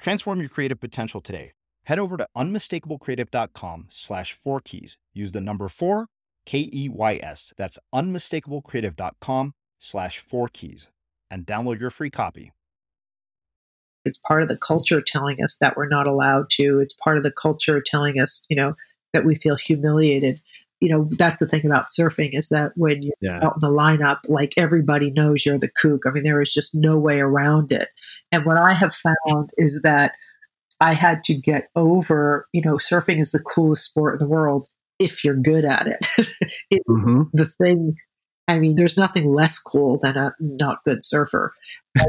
Transform your creative potential today. Head over to unmistakablecreative.com slash four keys. Use the number four, K E Y S. That's unmistakablecreative.com slash four keys and download your free copy. It's part of the culture telling us that we're not allowed to. It's part of the culture telling us, you know, that we feel humiliated. You know, that's the thing about surfing is that when you're yeah. out in the lineup, like everybody knows you're the kook. I mean, there is just no way around it. And what I have found is that I had to get over, you know, surfing is the coolest sport in the world if you're good at it. it mm-hmm. The thing, I mean, there's nothing less cool than a not good surfer.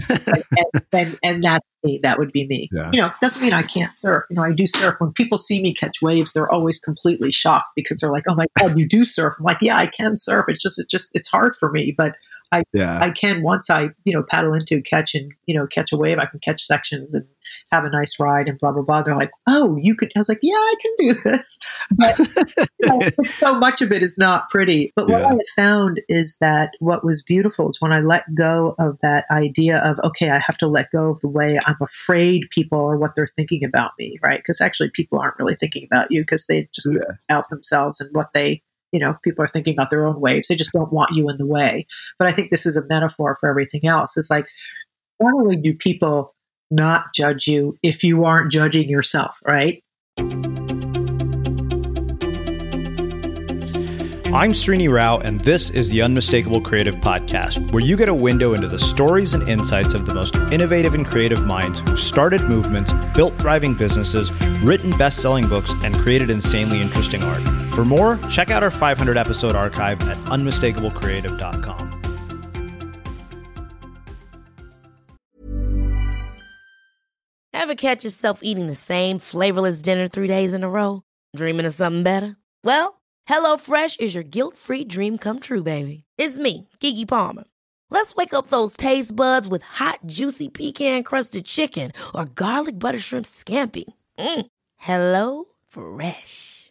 and, and, and, and that's me. That would be me. Yeah. You know, doesn't mean I can't surf. You know, I do surf. When people see me catch waves, they're always completely shocked because they're like, "Oh my god, you do surf!" I'm like, "Yeah, I can surf. It's just, it just, it's hard for me, but I yeah. I can once I you know paddle into catch and you know catch a wave I can catch sections and have a nice ride and blah blah blah. They're like, oh, you could. I was like, yeah, I can do this, but you know, so much of it is not pretty. But what yeah. I found is that what was beautiful is when I let go of that idea of okay, I have to let go of the way I'm afraid people or what they're thinking about me, right? Because actually, people aren't really thinking about you because they just yeah. out themselves and what they you know, people are thinking about their own waves. They just don't want you in the way. But I think this is a metaphor for everything else. It's like, not only do people not judge you if you aren't judging yourself, right? I'm Srini Rao, and this is the Unmistakable Creative Podcast, where you get a window into the stories and insights of the most innovative and creative minds who've started movements, built thriving businesses, written best selling books, and created insanely interesting art. For more, check out our 500 episode archive at unmistakablecreative.com. Ever catch yourself eating the same flavorless dinner three days in a row? Dreaming of something better? Well, HelloFresh is your guilt free dream come true, baby. It's me, Keke Palmer. Let's wake up those taste buds with hot, juicy pecan crusted chicken or garlic butter shrimp scampi. Mm. Hello Fresh.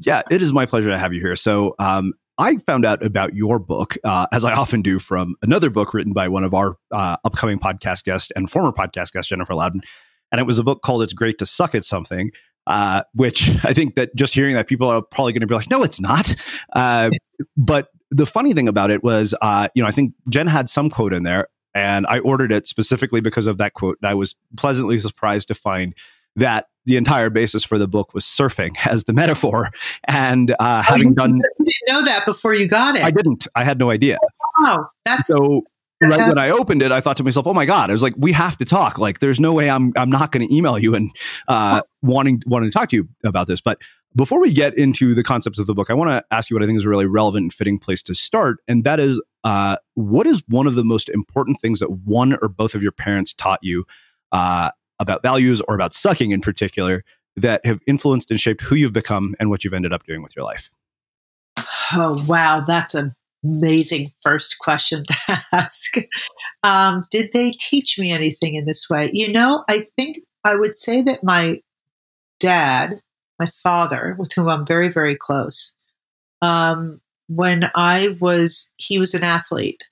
Yeah, it is my pleasure to have you here. So, um, I found out about your book, uh, as I often do, from another book written by one of our uh, upcoming podcast guests and former podcast guest, Jennifer Louden. And it was a book called It's Great to Suck at Something, uh, which I think that just hearing that people are probably going to be like, no, it's not. Uh, but the funny thing about it was, uh, you know, I think Jen had some quote in there, and I ordered it specifically because of that quote. And I was pleasantly surprised to find that the entire basis for the book was surfing as the metaphor. And uh, oh, having done, you didn't know that before you got it. I didn't. I had no idea. Wow, that's so. Fantastic. Right when I opened it, I thought to myself, "Oh my god!" I was like, "We have to talk. Like, there's no way I'm I'm not going to email you and uh, wanting wanting to talk to you about this." But before we get into the concepts of the book, I want to ask you what I think is a really relevant and fitting place to start, and that is, uh, what is one of the most important things that one or both of your parents taught you uh, about values or about sucking in particular that have influenced and shaped who you've become and what you've ended up doing with your life? Oh, wow. That's an amazing first question to ask. Um, did they teach me anything in this way? You know, I think I would say that my dad, my father, with whom I'm very, very close, um, when I was, he was an athlete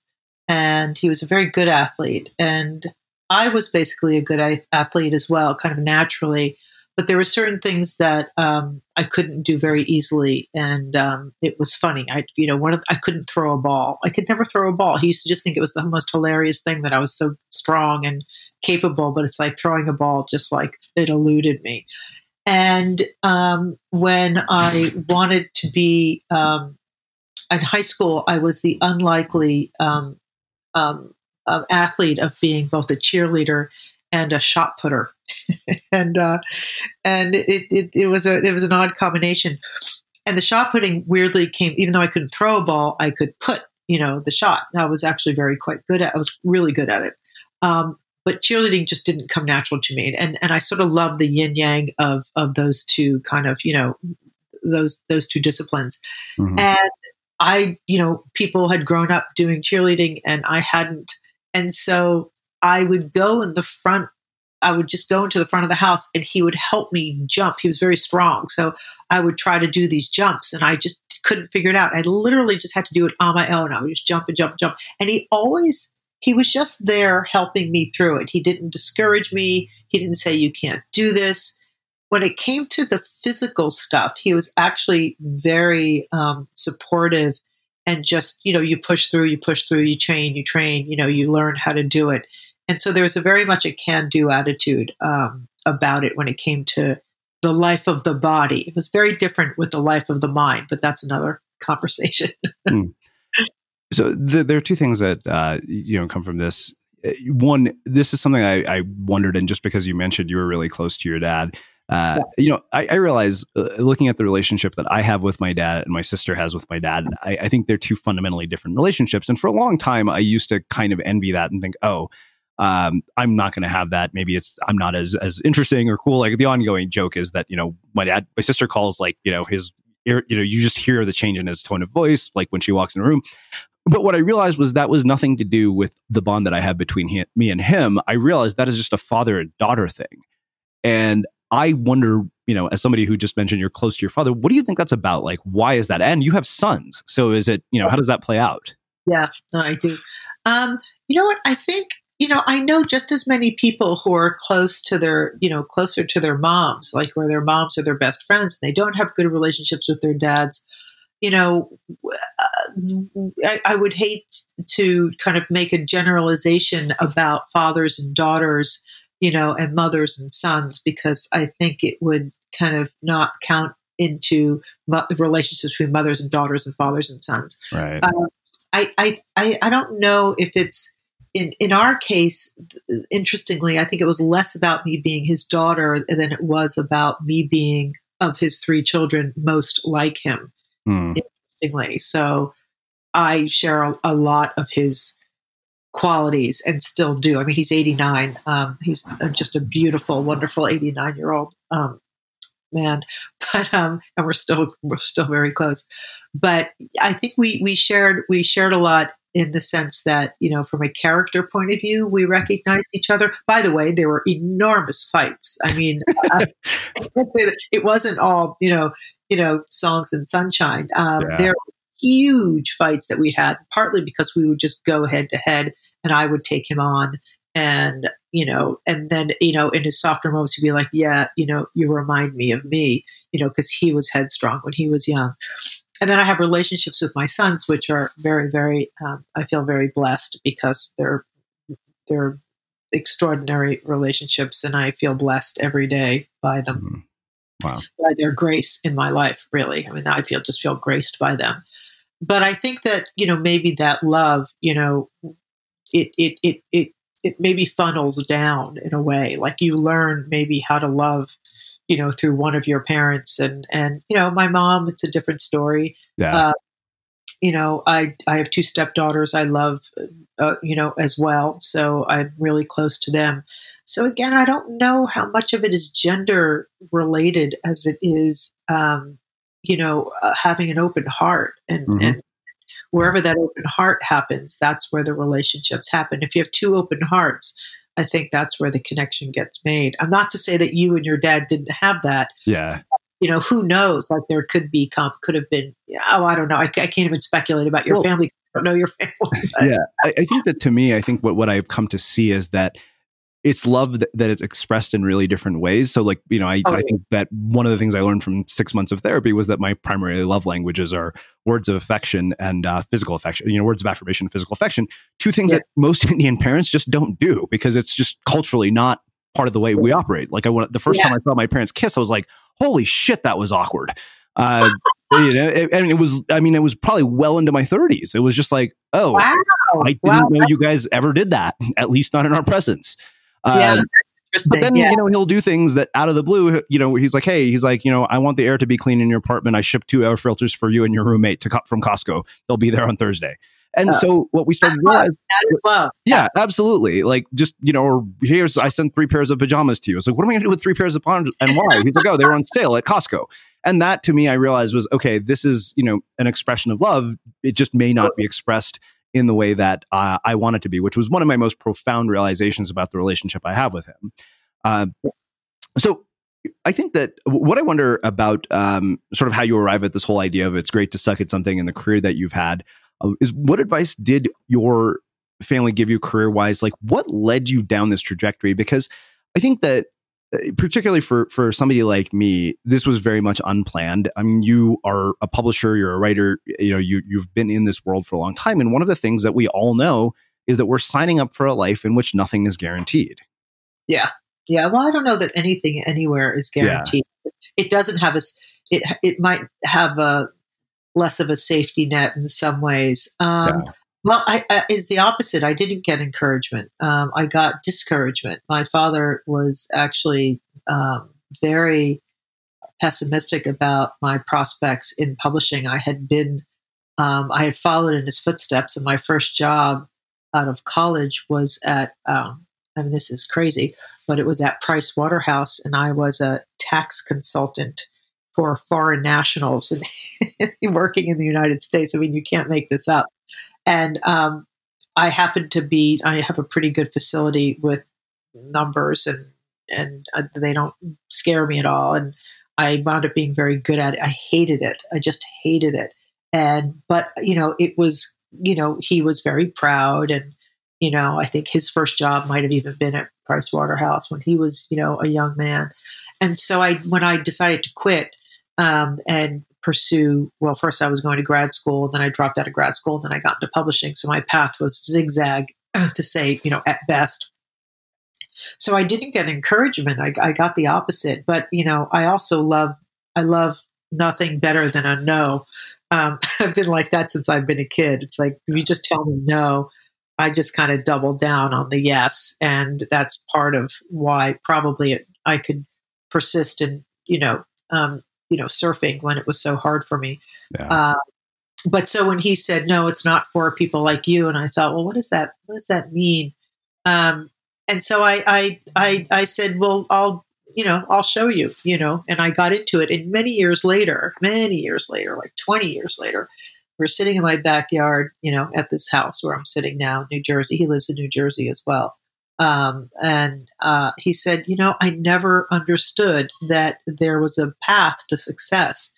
and he was a very good athlete. And I was basically a good athlete as well, kind of naturally. But there were certain things that um, I couldn't do very easily, and um, it was funny. I, you know, one of I couldn't throw a ball. I could never throw a ball. He used to just think it was the most hilarious thing that I was so strong and capable. But it's like throwing a ball, just like it eluded me. And um, when I wanted to be um, in high school, I was the unlikely um, um, um, athlete of being both a cheerleader and a shot putter, and uh, and it, it, it was a it was an odd combination. And the shot putting weirdly came, even though I couldn't throw a ball, I could put you know the shot. I was actually very quite good at. I was really good at it. Um, but cheerleading just didn't come natural to me, and and I sort of love the yin yang of of those two kind of you know those those two disciplines. Mm-hmm. And I you know people had grown up doing cheerleading, and I hadn't and so I would go in the front, I would just go into the front of the house and he would help me jump. He was very strong. So I would try to do these jumps and I just couldn't figure it out. I literally just had to do it on my own. I would just jump and jump and jump. And he always, he was just there helping me through it. He didn't discourage me. He didn't say, you can't do this. When it came to the physical stuff, he was actually very um, supportive and just you know you push through you push through you train you train you know you learn how to do it. And so there was a very much a can do attitude um, about it when it came to the life of the body. It was very different with the life of the mind but that's another conversation. Mm. so the, there are two things that uh, you know come from this. One, this is something I, I, wondered, and just because you mentioned you were really close to your dad, uh, you know, I, I realize uh, looking at the relationship that I have with my dad and my sister has with my dad, I, I think they're two fundamentally different relationships. And for a long time, I used to kind of envy that and think, oh, um, I'm not going to have that. Maybe it's I'm not as as interesting or cool. Like the ongoing joke is that you know my dad, my sister calls like you know his you know you just hear the change in his tone of voice like when she walks in a room. But what I realized was that was nothing to do with the bond that I have between he, me and him. I realized that is just a father and daughter thing, and I wonder, you know, as somebody who just mentioned you're close to your father, what do you think that's about? Like, why is that? And you have sons, so is it, you know, how does that play out? Yeah, no, I do. Um, you know what? I think you know, I know just as many people who are close to their, you know, closer to their moms, like where their moms are their best friends, and they don't have good relationships with their dads. You know, I, I would hate to kind of make a generalization about fathers and daughters, you know, and mothers and sons, because I think it would kind of not count into the relationships between mothers and daughters and fathers and sons. Right. Um, I, I, I don't know if it's in in our case, interestingly, I think it was less about me being his daughter than it was about me being of his three children most like him. Mm. Interestingly, so I share a, a, lot of his qualities and still do. I mean, he's 89. Um, he's just a beautiful, wonderful 89 year old um, man, but um, and we're still we're still very close. But I think we we shared we shared a lot in the sense that, you know, from a character point of view, we recognized each other. By the way, there were enormous fights. I mean, I, it wasn't all, you know, you know, songs and sunshine. Um, yeah. There huge fights that we had, partly because we would just go head to head and I would take him on. And, you know, and then, you know, in his softer moments, he'd be like, yeah, you know, you remind me of me, you know, because he was headstrong when he was young and then I have relationships with my sons, which are very, very. Um, I feel very blessed because they're they're extraordinary relationships, and I feel blessed every day by them. Mm-hmm. Wow, by their grace in my life. Really, I mean, I feel just feel graced by them. But I think that you know maybe that love, you know, it it it it it maybe funnels down in a way. Like you learn maybe how to love you know, through one of your parents. And, and, you know, my mom, it's a different story. Yeah. Uh, you know, I, I have two stepdaughters I love, uh, you know, as well. So I'm really close to them. So again, I don't know how much of it is gender related as it is, um, you know, uh, having an open heart and, mm-hmm. and wherever that open heart happens, that's where the relationships happen. If you have two open hearts, I think that's where the connection gets made. I'm not to say that you and your dad didn't have that. Yeah. You know, who knows? Like there could be, comp, could have been, oh, I don't know. I, I can't even speculate about your well, family. I don't know your family. yeah. I, I think that to me, I think what, what I've come to see is that it's love that, that, it's expressed in really different ways. So, like, you know, I, oh, I think that one of the things I learned from six months of therapy was that my primary love languages are words of affection and uh, physical affection, you know, words of affirmation, physical affection, two things yeah. that most Indian parents just don't do because it's just culturally not part of the way we operate. Like, I went, the first time I saw my parents kiss, I was like, holy shit, that was awkward. Uh, you know, it, and it was, I mean, it was probably well into my 30s. It was just like, oh, wow. I didn't wow. know you guys ever did that, at least not in our presence yeah. Um, but then yeah. you know he'll do things that out of the blue, you know, he's like, "Hey, he's like, you know, I want the air to be clean in your apartment. I shipped two air filters for you and your roommate to from Costco. They'll be there on Thursday." And so what we started is love. Yeah, absolutely. Like just you know, or here's I sent three pairs of pajamas to you. It's like, what am I going to do with three pairs of pajamas and why? He's like, oh, they were on sale at Costco. And that to me, I realized was okay. This is you know an expression of love. It just may not be expressed in the way that uh, I want it to be, which was one of my most profound realizations about the relationship I have with him. Uh, so I think that what I wonder about um, sort of how you arrive at this whole idea of it's great to suck at something in the career that you've had uh, is what advice did your family give you career wise? Like what led you down this trajectory? Because I think that particularly for for somebody like me, this was very much unplanned. I mean, you are a publisher, you're a writer, you know, you you've been in this world for a long time, and one of the things that we all know is that we're signing up for a life in which nothing is guaranteed. Yeah, yeah. Well, I don't know that anything anywhere is guaranteed. Yeah. It doesn't have a. It it might have a less of a safety net in some ways. Um, yeah. Well, I, I, it's the opposite. I didn't get encouragement. Um, I got discouragement. My father was actually um, very pessimistic about my prospects in publishing. I had been, um, I had followed in his footsteps, and my first job out of college was at, um, I mean, this is crazy, but it was at Price Waterhouse, and I was a tax consultant for foreign nationals working in the United States. I mean, you can't make this up. And um, I happen to be, I have a pretty good facility with numbers and and uh, they don't scare me at all. And I wound up being very good at it. I hated it. I just hated it. And, but, you know, it was, you know, he was very proud. And, you know, I think his first job might have even been at Price Waterhouse when he was, you know, a young man. And so I, when I decided to quit um, and pursue, well, first I was going to grad school, then I dropped out of grad school, then I got into publishing. So my path was zigzag to say, you know, at best. So I didn't get encouragement. I, I got the opposite. But, you know, I also love, I love nothing better than a no. Um, I've been like that since I've been a kid. It's like, if you just tell me no, I just kind of double down on the yes. And that's part of why probably I could persist in, you know, um, you know, surfing when it was so hard for me. Yeah. Uh, but so when he said, no, it's not for people like you. And I thought, well, what does that, what does that mean? Um, and so I, I, I, I said, well, I'll, you know, I'll show you, you know, and I got into it. And many years later, many years later, like 20 years later, we're sitting in my backyard, you know, at this house where I'm sitting now New Jersey. He lives in New Jersey as well. Um, and uh, he said, You know, I never understood that there was a path to success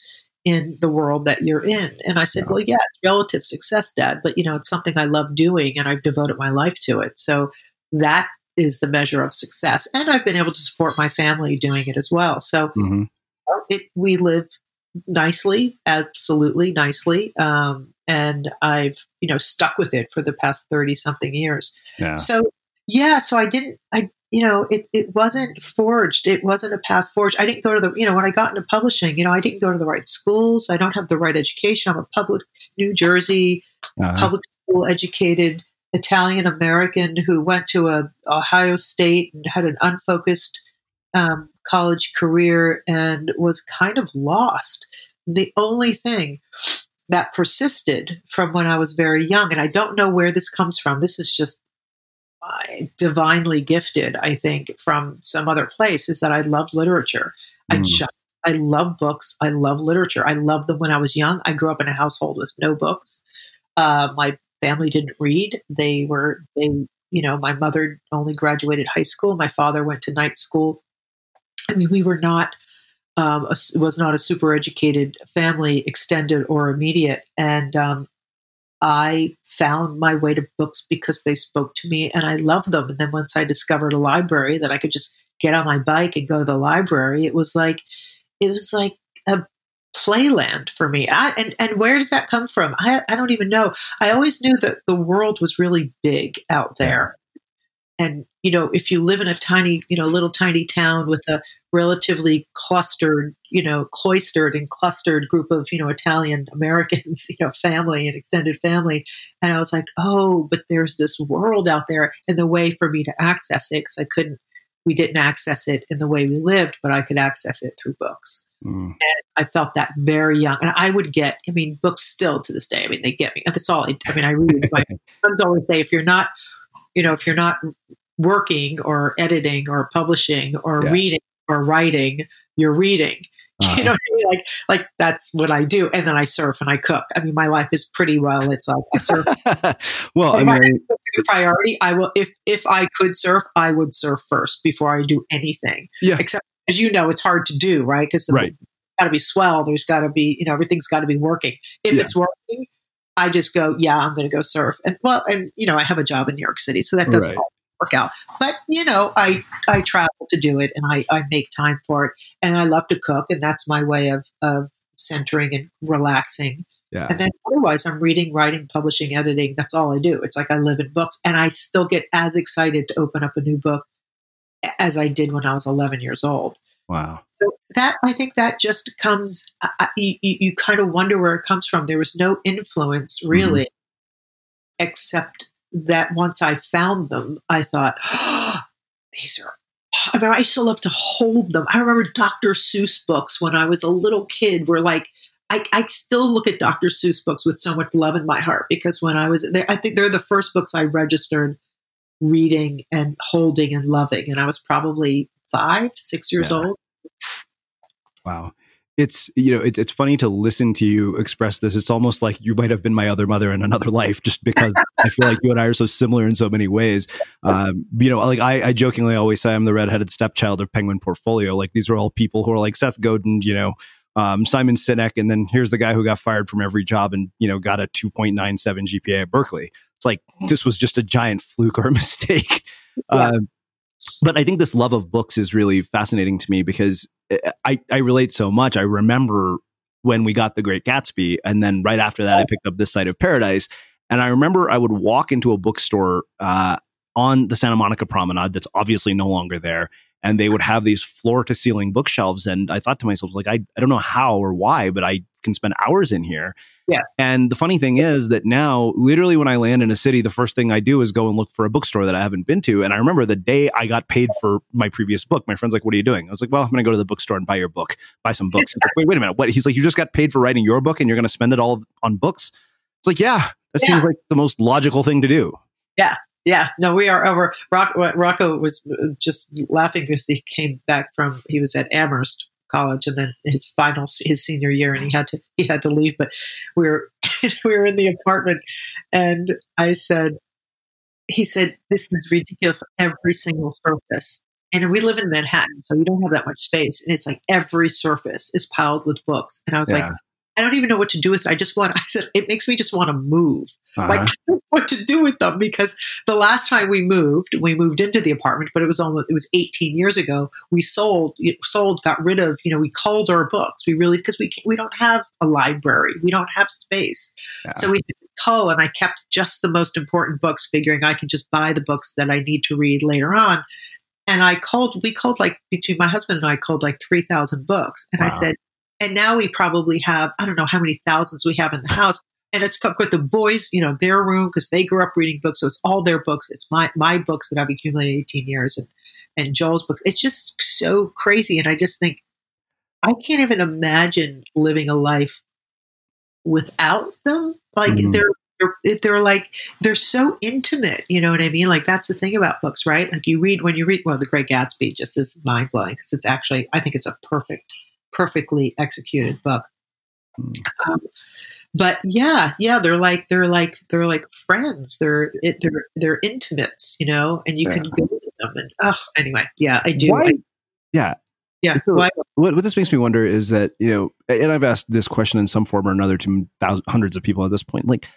in the world that you're in. And I said, yeah. Well, yeah, it's relative success, Dad, but, you know, it's something I love doing and I've devoted my life to it. So that is the measure of success. And I've been able to support my family doing it as well. So mm-hmm. it, we live nicely, absolutely nicely. Um, and I've, you know, stuck with it for the past 30 something years. Yeah. So, yeah, so I didn't, I, you know, it, it wasn't forged. It wasn't a path forged. I didn't go to the, you know, when I got into publishing, you know, I didn't go to the right schools. I don't have the right education. I'm a public New Jersey uh-huh. public school educated Italian American who went to a Ohio State and had an unfocused um, college career and was kind of lost. The only thing that persisted from when I was very young, and I don't know where this comes from. This is just divinely gifted, I think, from some other place. Is that I love literature. Mm. I just I love books. I love literature. I love them when I was young. I grew up in a household with no books. Uh, my family didn't read. They were they you know my mother only graduated high school. My father went to night school. I mean, we were not um, a, was not a super educated family, extended or immediate, and um, I found my way to books because they spoke to me, and I loved them. And then once I discovered a library that I could just get on my bike and go to the library, it was like it was like a playland for me. I, and and where does that come from? I I don't even know. I always knew that the world was really big out there. And you know, if you live in a tiny, you know, little tiny town with a relatively clustered, you know, cloistered and clustered group of, you know, Italian Americans, you know, family and extended family, and I was like, oh, but there's this world out there, and the way for me to access it, because I couldn't, we didn't access it in the way we lived, but I could access it through books. Mm. And I felt that very young. And I would get, I mean, books still to this day. I mean, they get me. That's all I, I mean, I read. My friends always say, if you're not, you know, if you're not working or editing or publishing or yeah. reading or writing, you're reading. Uh-huh. You know, I mean? like like that's what I do, and then I surf and I cook. I mean, my life is pretty well. It's like I surf. well, I mean, priority. I will if if I could surf, I would surf first before I do anything. Yeah. Except as you know, it's hard to do, right? Because right. got to be swell. There's got to be, you know, everything's got to be working. If yeah. it's working, I just go, yeah, I'm going to go surf. And well, and you know, I have a job in New York City, so that doesn't right. Work out. But you know, I I travel to do it, and I I make time for it, and I love to cook, and that's my way of of centering and relaxing. Yeah. And then otherwise, I'm reading, writing, publishing, editing. That's all I do. It's like I live in books, and I still get as excited to open up a new book as I did when I was 11 years old. Wow. So that I think that just comes. Uh, you, you, kind of wonder where it comes from. There was no influence mm-hmm. really except that once I found them, I thought, oh, these are. I mean, I still love to hold them. I remember Dr. Seuss books when I was a little kid were like, I, I still look at Dr. Seuss books with so much love in my heart because when I was there, I think they're the first books I registered reading and holding and loving. And I was probably five, six years yeah. old. Wow it's you know it's it's funny to listen to you express this. It's almost like you might have been my other mother in another life, just because I feel like you and I are so similar in so many ways. Um, you know, like I, I, jokingly always say I'm the redheaded stepchild of Penguin Portfolio. Like these are all people who are like Seth Godin, you know, um, Simon Sinek, and then here's the guy who got fired from every job and you know got a 2.97 GPA at Berkeley. It's like this was just a giant fluke or a mistake. Yeah. Uh, but I think this love of books is really fascinating to me because I, I relate so much. I remember when we got The Great Gatsby, and then right after that, I picked up This Side of Paradise. And I remember I would walk into a bookstore uh, on the Santa Monica Promenade that's obviously no longer there. And they would have these floor to ceiling bookshelves. And I thought to myself, like, I, I don't know how or why, but I can spend hours in here. Yeah. And the funny thing is that now, literally, when I land in a city, the first thing I do is go and look for a bookstore that I haven't been to. And I remember the day I got paid for my previous book, my friend's like, What are you doing? I was like, Well, I'm going to go to the bookstore and buy your book, buy some books. Like, wait, wait a minute. What? He's like, You just got paid for writing your book and you're going to spend it all on books? It's like, Yeah, that yeah. seems like the most logical thing to do. Yeah. Yeah, no, we are over. Rock, Rocco was uh, just laughing because he came back from, he was at Amherst college and then his final his senior year and he had to he had to leave but we were we were in the apartment and i said he said this is ridiculous every single surface and we live in manhattan so we don't have that much space and it's like every surface is piled with books and i was yeah. like I don't even know what to do with it. I just want, I said, it makes me just want to move. Uh-huh. Like, what to do with them because the last time we moved, we moved into the apartment, but it was almost, it was 18 years ago. We sold, sold, got rid of, you know, we culled our books. We really, because we, we don't have a library, we don't have space. Yeah. So we cull, and I kept just the most important books, figuring I can just buy the books that I need to read later on. And I called, we called like between my husband and I called like 3,000 books. And wow. I said, and now we probably have, I don't know how many thousands we have in the house. And it's got the boys, you know, their room because they grew up reading books. So it's all their books. It's my, my books that I've accumulated 18 years and, and Joel's books. It's just so crazy. And I just think, I can't even imagine living a life without them. Like mm-hmm. they're they're, they're like they're so intimate you know what i mean like that's the thing about books right like you read when you read well the great gatsby just is mind-blowing because it's actually i think it's a perfect perfectly executed book. Mm. Um, but yeah, yeah, they're like they're like they're like friends. They're it, they're they're intimates, you know, and you yeah. can go to them. And oh, anyway, yeah, I do. I, yeah, yeah. So what, what this makes me wonder is that you know, and I've asked this question in some form or another to thousands, hundreds of people at this point. Like,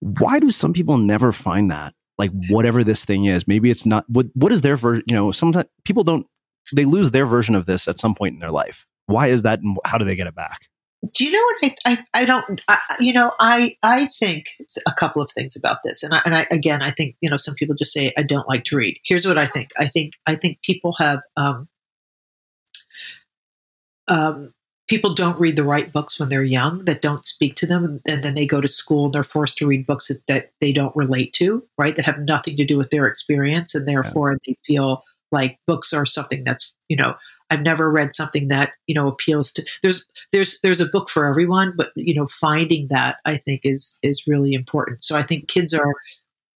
why do some people never find that? Like, whatever this thing is, maybe it's not. What what is their version? You know, sometimes people don't. They lose their version of this at some point in their life why is that and how do they get it back? Do you know what I, I, I don't I, you know I I think a couple of things about this and I, and I again I think you know some people just say I don't like to read. Here's what I think. I think I think people have um, um, people don't read the right books when they're young that don't speak to them and, then they go to school and they're forced to read books that, that, they don't relate to right that have nothing to do with their experience and therefore yeah. they feel like books are something that's you know I've never read something that you know appeals to. There's there's there's a book for everyone, but you know finding that I think is is really important. So I think kids are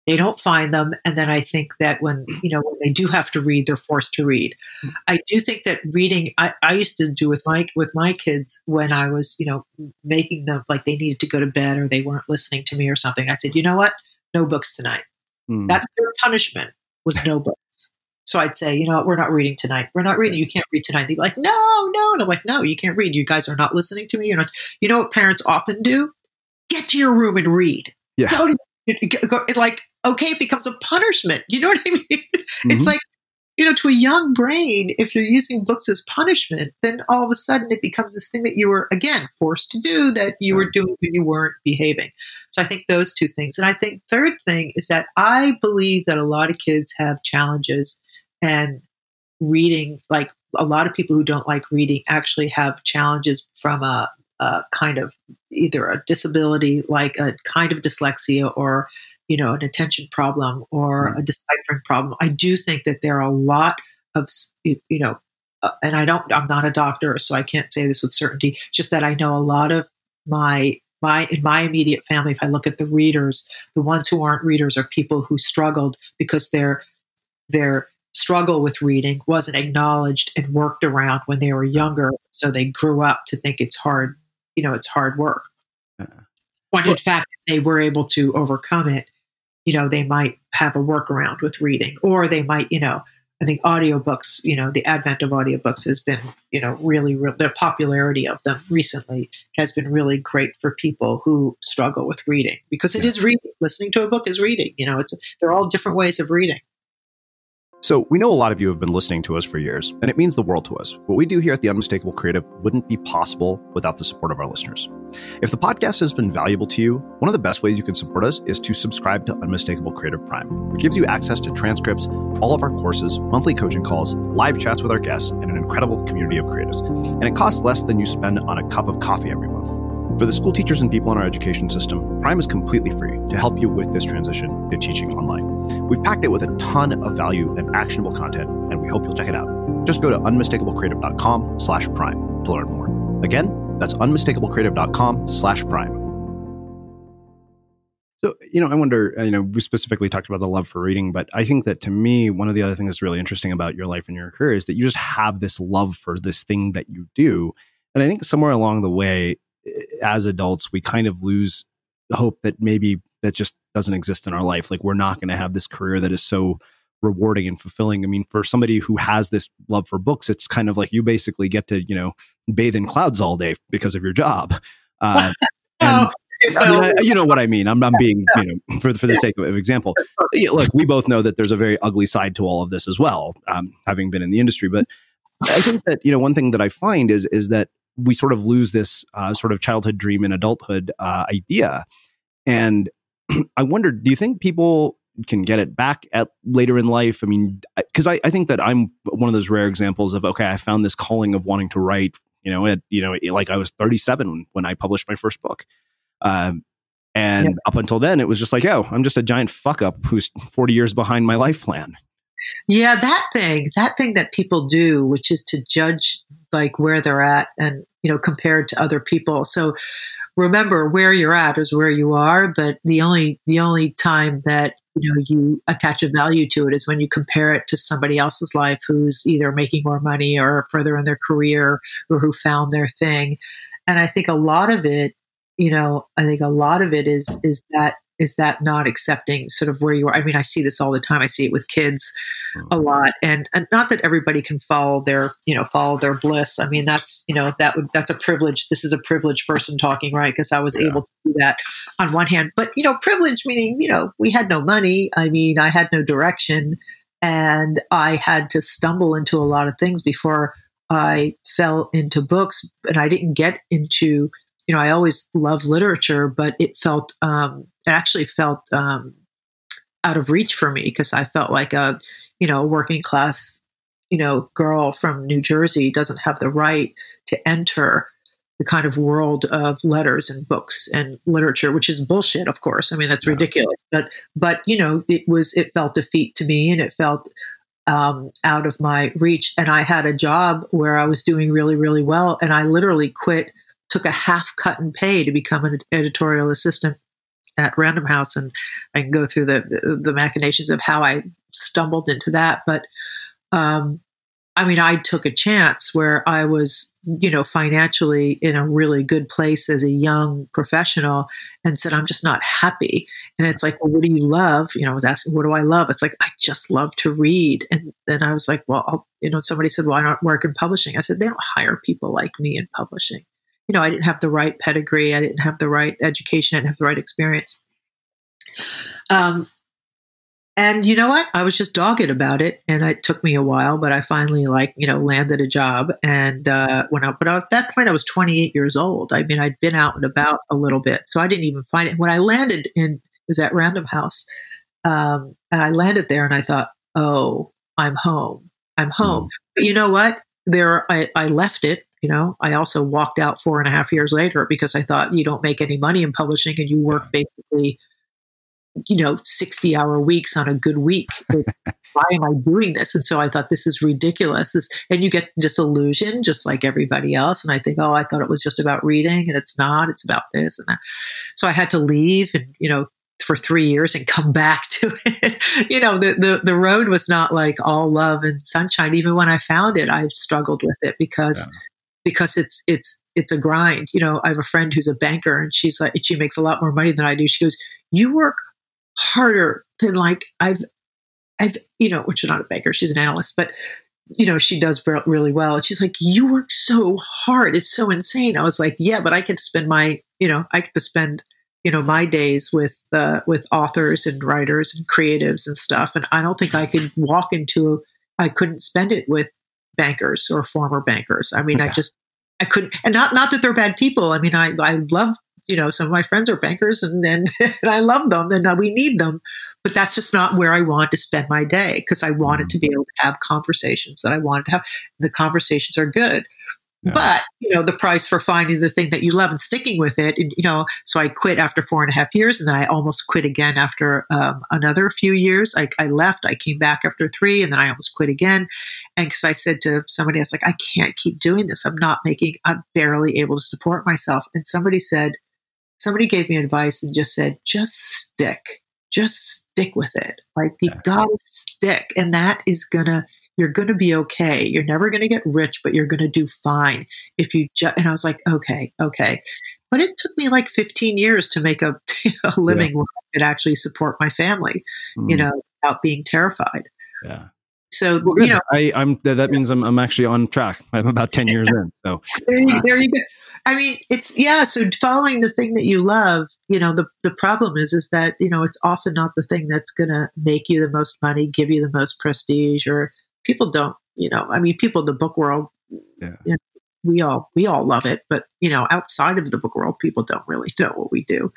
they don't find them, and then I think that when you know when they do have to read, they're forced to read. I do think that reading I, I used to do with my with my kids when I was you know making them like they needed to go to bed or they weren't listening to me or something. I said, you know what, no books tonight. Mm. That's their punishment was no books. So I'd say, you know, we're not reading tonight. We're not reading. You can't read tonight. They'd be like, no, no. And I'm like, no, you can't read. You guys are not listening to me. You're not. You know what parents often do? Get to your room and read. Yeah. Go to, go, like, okay, it becomes a punishment. You know what I mean? Mm-hmm. It's like, you know, to a young brain, if you're using books as punishment, then all of a sudden it becomes this thing that you were, again, forced to do that you were doing when you weren't behaving. So I think those two things. And I think third thing is that I believe that a lot of kids have challenges and reading like a lot of people who don't like reading actually have challenges from a, a, kind of either a disability like a kind of dyslexia or you know, an attention problem or a deciphering problem. I do think that there are a lot of, you know, uh, and I don't, I'm not a doctor, so I can't say this with certainty, just that I know a lot of my my in my immediate family if i look at the readers the ones who aren't readers are people who struggled because their their struggle with reading wasn't acknowledged and worked around when they were younger so they grew up to think it's hard you know it's hard work uh, when in fact they were able to overcome it you know they might have a workaround with reading or they might you know I think audiobooks, you know, the advent of audiobooks has been, you know, really, re- the popularity of them recently has been really great for people who struggle with reading because it yeah. is reading. Listening to a book is reading. You know, it's they're all different ways of reading. So, we know a lot of you have been listening to us for years, and it means the world to us. What we do here at The Unmistakable Creative wouldn't be possible without the support of our listeners. If the podcast has been valuable to you, one of the best ways you can support us is to subscribe to Unmistakable Creative Prime, which gives you access to transcripts, all of our courses, monthly coaching calls, live chats with our guests, and an incredible community of creatives. And it costs less than you spend on a cup of coffee every month. For the school teachers and people in our education system, Prime is completely free to help you with this transition to teaching online. We've packed it with a ton of value and actionable content, and we hope you'll check it out. Just go to unmistakablecreative.com slash prime to learn more. Again, that's unmistakablecreative.com slash prime. So, you know, I wonder, uh, you know, we specifically talked about the love for reading, but I think that to me, one of the other things that's really interesting about your life and your career is that you just have this love for this thing that you do. And I think somewhere along the way, as adults, we kind of lose the hope that maybe that just doesn't exist in our life. Like we're not going to have this career that is so rewarding and fulfilling. I mean, for somebody who has this love for books, it's kind of like you basically get to, you know, bathe in clouds all day because of your job. Uh, and, I mean, I, you know what I mean. I'm, I'm being, you know, for for the sake of example. Look, we both know that there's a very ugly side to all of this as well, um, having been in the industry. But I think that you know one thing that I find is is that we sort of lose this uh, sort of childhood dream and adulthood uh, idea, and I wonder, do you think people can get it back at later in life? I mean, because I, I think that I'm one of those rare examples of okay, I found this calling of wanting to write. You know, at you know, like I was 37 when I published my first book. Um, and yeah. up until then, it was just like, oh, I'm just a giant fuck up who's 40 years behind my life plan. Yeah, that thing, that thing that people do, which is to judge like where they're at and, you know, compared to other people. So remember where you're at is where you are, but the only the only time that you know you attach a value to it is when you compare it to somebody else's life who's either making more money or further in their career or who found their thing. And I think a lot of it, you know, I think a lot of it is is that is that not accepting sort of where you are? I mean i see this all the time. I see it with kids a mm-hmm. lot. And, and not that everybody can follow their you know follow their bliss. I mean that's you know that would that's a privilege. This is a privileged person talking right? Because i was yeah. able to do that on one hand. But you know privilege meaning you know we had no money. I mean i had no direction. And i had to stumble into a lot of things before i fell into books. And i didn't get into you know, I always loved literature, but it felt, um, it actually felt um, out of reach for me because I felt like a, you know, working class, you know, girl from New Jersey doesn't have the right to enter the kind of world of letters and books and literature, which is bullshit, of course. I mean, that's ridiculous. But, but you know, it was, it felt defeat to me, and it felt um, out of my reach. And I had a job where I was doing really, really well, and I literally quit took a half cut in pay to become an editorial assistant at Random House, and I can go through the the machinations of how I stumbled into that. But um, I mean, I took a chance where I was, you know, financially in a really good place as a young professional, and said, "I'm just not happy." And it's like, "Well, what do you love?" You know, I was asking, "What do I love?" It's like, "I just love to read." And then I was like, "Well," I'll, you know, somebody said, "Why not work in publishing?" I said, "They don't hire people like me in publishing." You know, I didn't have the right pedigree, I didn't have the right education, I didn't have the right experience. Um, and you know what? I was just dogged about it, and it took me a while, but I finally, like, you know, landed a job. And uh, when I, but at that point, I was 28 years old. I mean, I'd been out and about a little bit, so I didn't even find it. When I landed in, was at Random House, um, and I landed there, and I thought, oh, I'm home. I'm home. Mm. But you know what? There, I, I left it you know, I also walked out four and a half years later because I thought you don't make any money in publishing and you work basically you know, 60 hour weeks on a good week. Why am I doing this? And so I thought, this is ridiculous. This, and you get disillusioned just like everybody else. And I think, oh, I thought it was just about reading and it's not, it's about this and that. So I had to leave and, you know, for three years and come back to it. you know, the, the, the road was not like all love and sunshine. Even when I found it, I struggled with it because, yeah. Because it's, it's, it's a grind. You know, I have a friend who's a banker and she's like, she makes a lot more money than I do. She goes, you work harder than like I've, I've, you know, which is not a banker, she's an analyst, but you know, she does really well. And she's like, you work so hard. It's so insane. I was like, yeah, but I to spend my, you know, I get to spend, you know, my days with, uh, with authors and writers and creatives and stuff. And I don't think I could walk into, I couldn't spend it with bankers or former bankers. I mean, yeah. I just, I couldn't, and not, not that they're bad people. I mean, I, I love you know, some of my friends are bankers and, and, and I love them and uh, we need them. But that's just not where I want to spend my day because I wanted mm-hmm. to be able to have conversations that I wanted to have. The conversations are good. Yeah. But, you know, the price for finding the thing that you love and sticking with it, and, you know, so I quit after four and a half years and then I almost quit again after um, another few years. I, I, left, I came back after three and then I almost quit again. And because I said to somebody, I was like, I can't keep doing this. I'm not making, I'm barely able to support myself. And somebody said, somebody gave me advice and just said, just stick, just stick with it. Like you yeah. gotta stick. And that is gonna, you're gonna be okay. You're never gonna get rich, but you're gonna do fine if you just, and I was like, okay, okay. But it took me like 15 years to make a, a living yeah. where I could actually support my family, mm. you know, without being terrified. Yeah. So well, you know, I, am that means I'm, I'm actually on track. I'm about ten years in. So there you, there you go. I mean, it's yeah. So following the thing that you love, you know, the the problem is is that you know it's often not the thing that's going to make you the most money, give you the most prestige, or people don't. You know, I mean, people in the book world, yeah. You know, we all we all love it, but you know, outside of the book world, people don't really know what we do.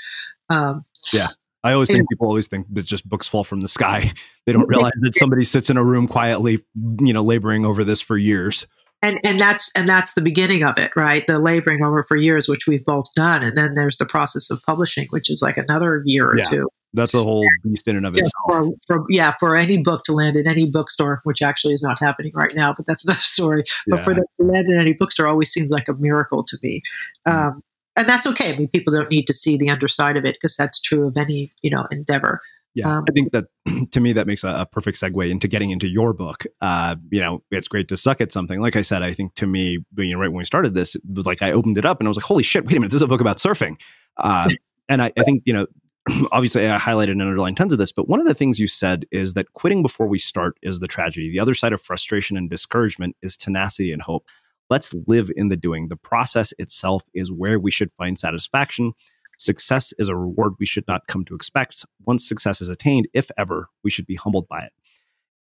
Um, yeah, I always think people always think that just books fall from the sky. They don't realize that somebody sits in a room quietly, you know, laboring over this for years. And and that's and that's the beginning of it, right? The laboring over for years, which we've both done, and then there's the process of publishing, which is like another year or yeah, two. That's a whole beast in and of yeah, itself. For, for, yeah, for any book to land in any bookstore, which actually is not happening right now, but that's another story. But yeah. for them to land in any bookstore always seems like a miracle to me. Mm. Um, and that's okay. I mean, people don't need to see the underside of it because that's true of any you know endeavor. Yeah, um, I think that to me that makes a, a, perfect segue into getting into your book. Uh, you know, it's great to suck at something. Like I said, I think to me, you know, right when we started this, like I opened it up and I was like, "Holy shit! Wait a minute, this is a book about surfing." Uh, and I, I think you know, obviously, I highlighted and underlined tons of this, but one of the things you said is that quitting before we start is the tragedy. The other side of frustration and discouragement is tenacity and hope. Let's live in the doing. The process itself is where we should find satisfaction. Success is a reward we should not come to expect. Once success is attained, if ever, we should be humbled by it.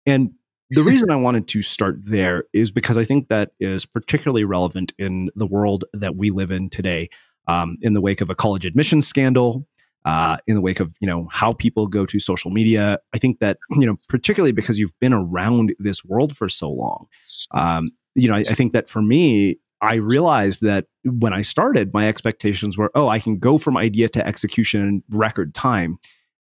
And the reason I wanted to start there is because I think that is particularly relevant in the world that we live in today. Um, in the wake of a college admissions scandal, uh, in the wake of you know how people go to social media, I think that you know particularly because you've been around this world for so long, um, you know, I, I think that for me, I realized that when I started, my expectations were, oh, I can go from idea to execution in record time.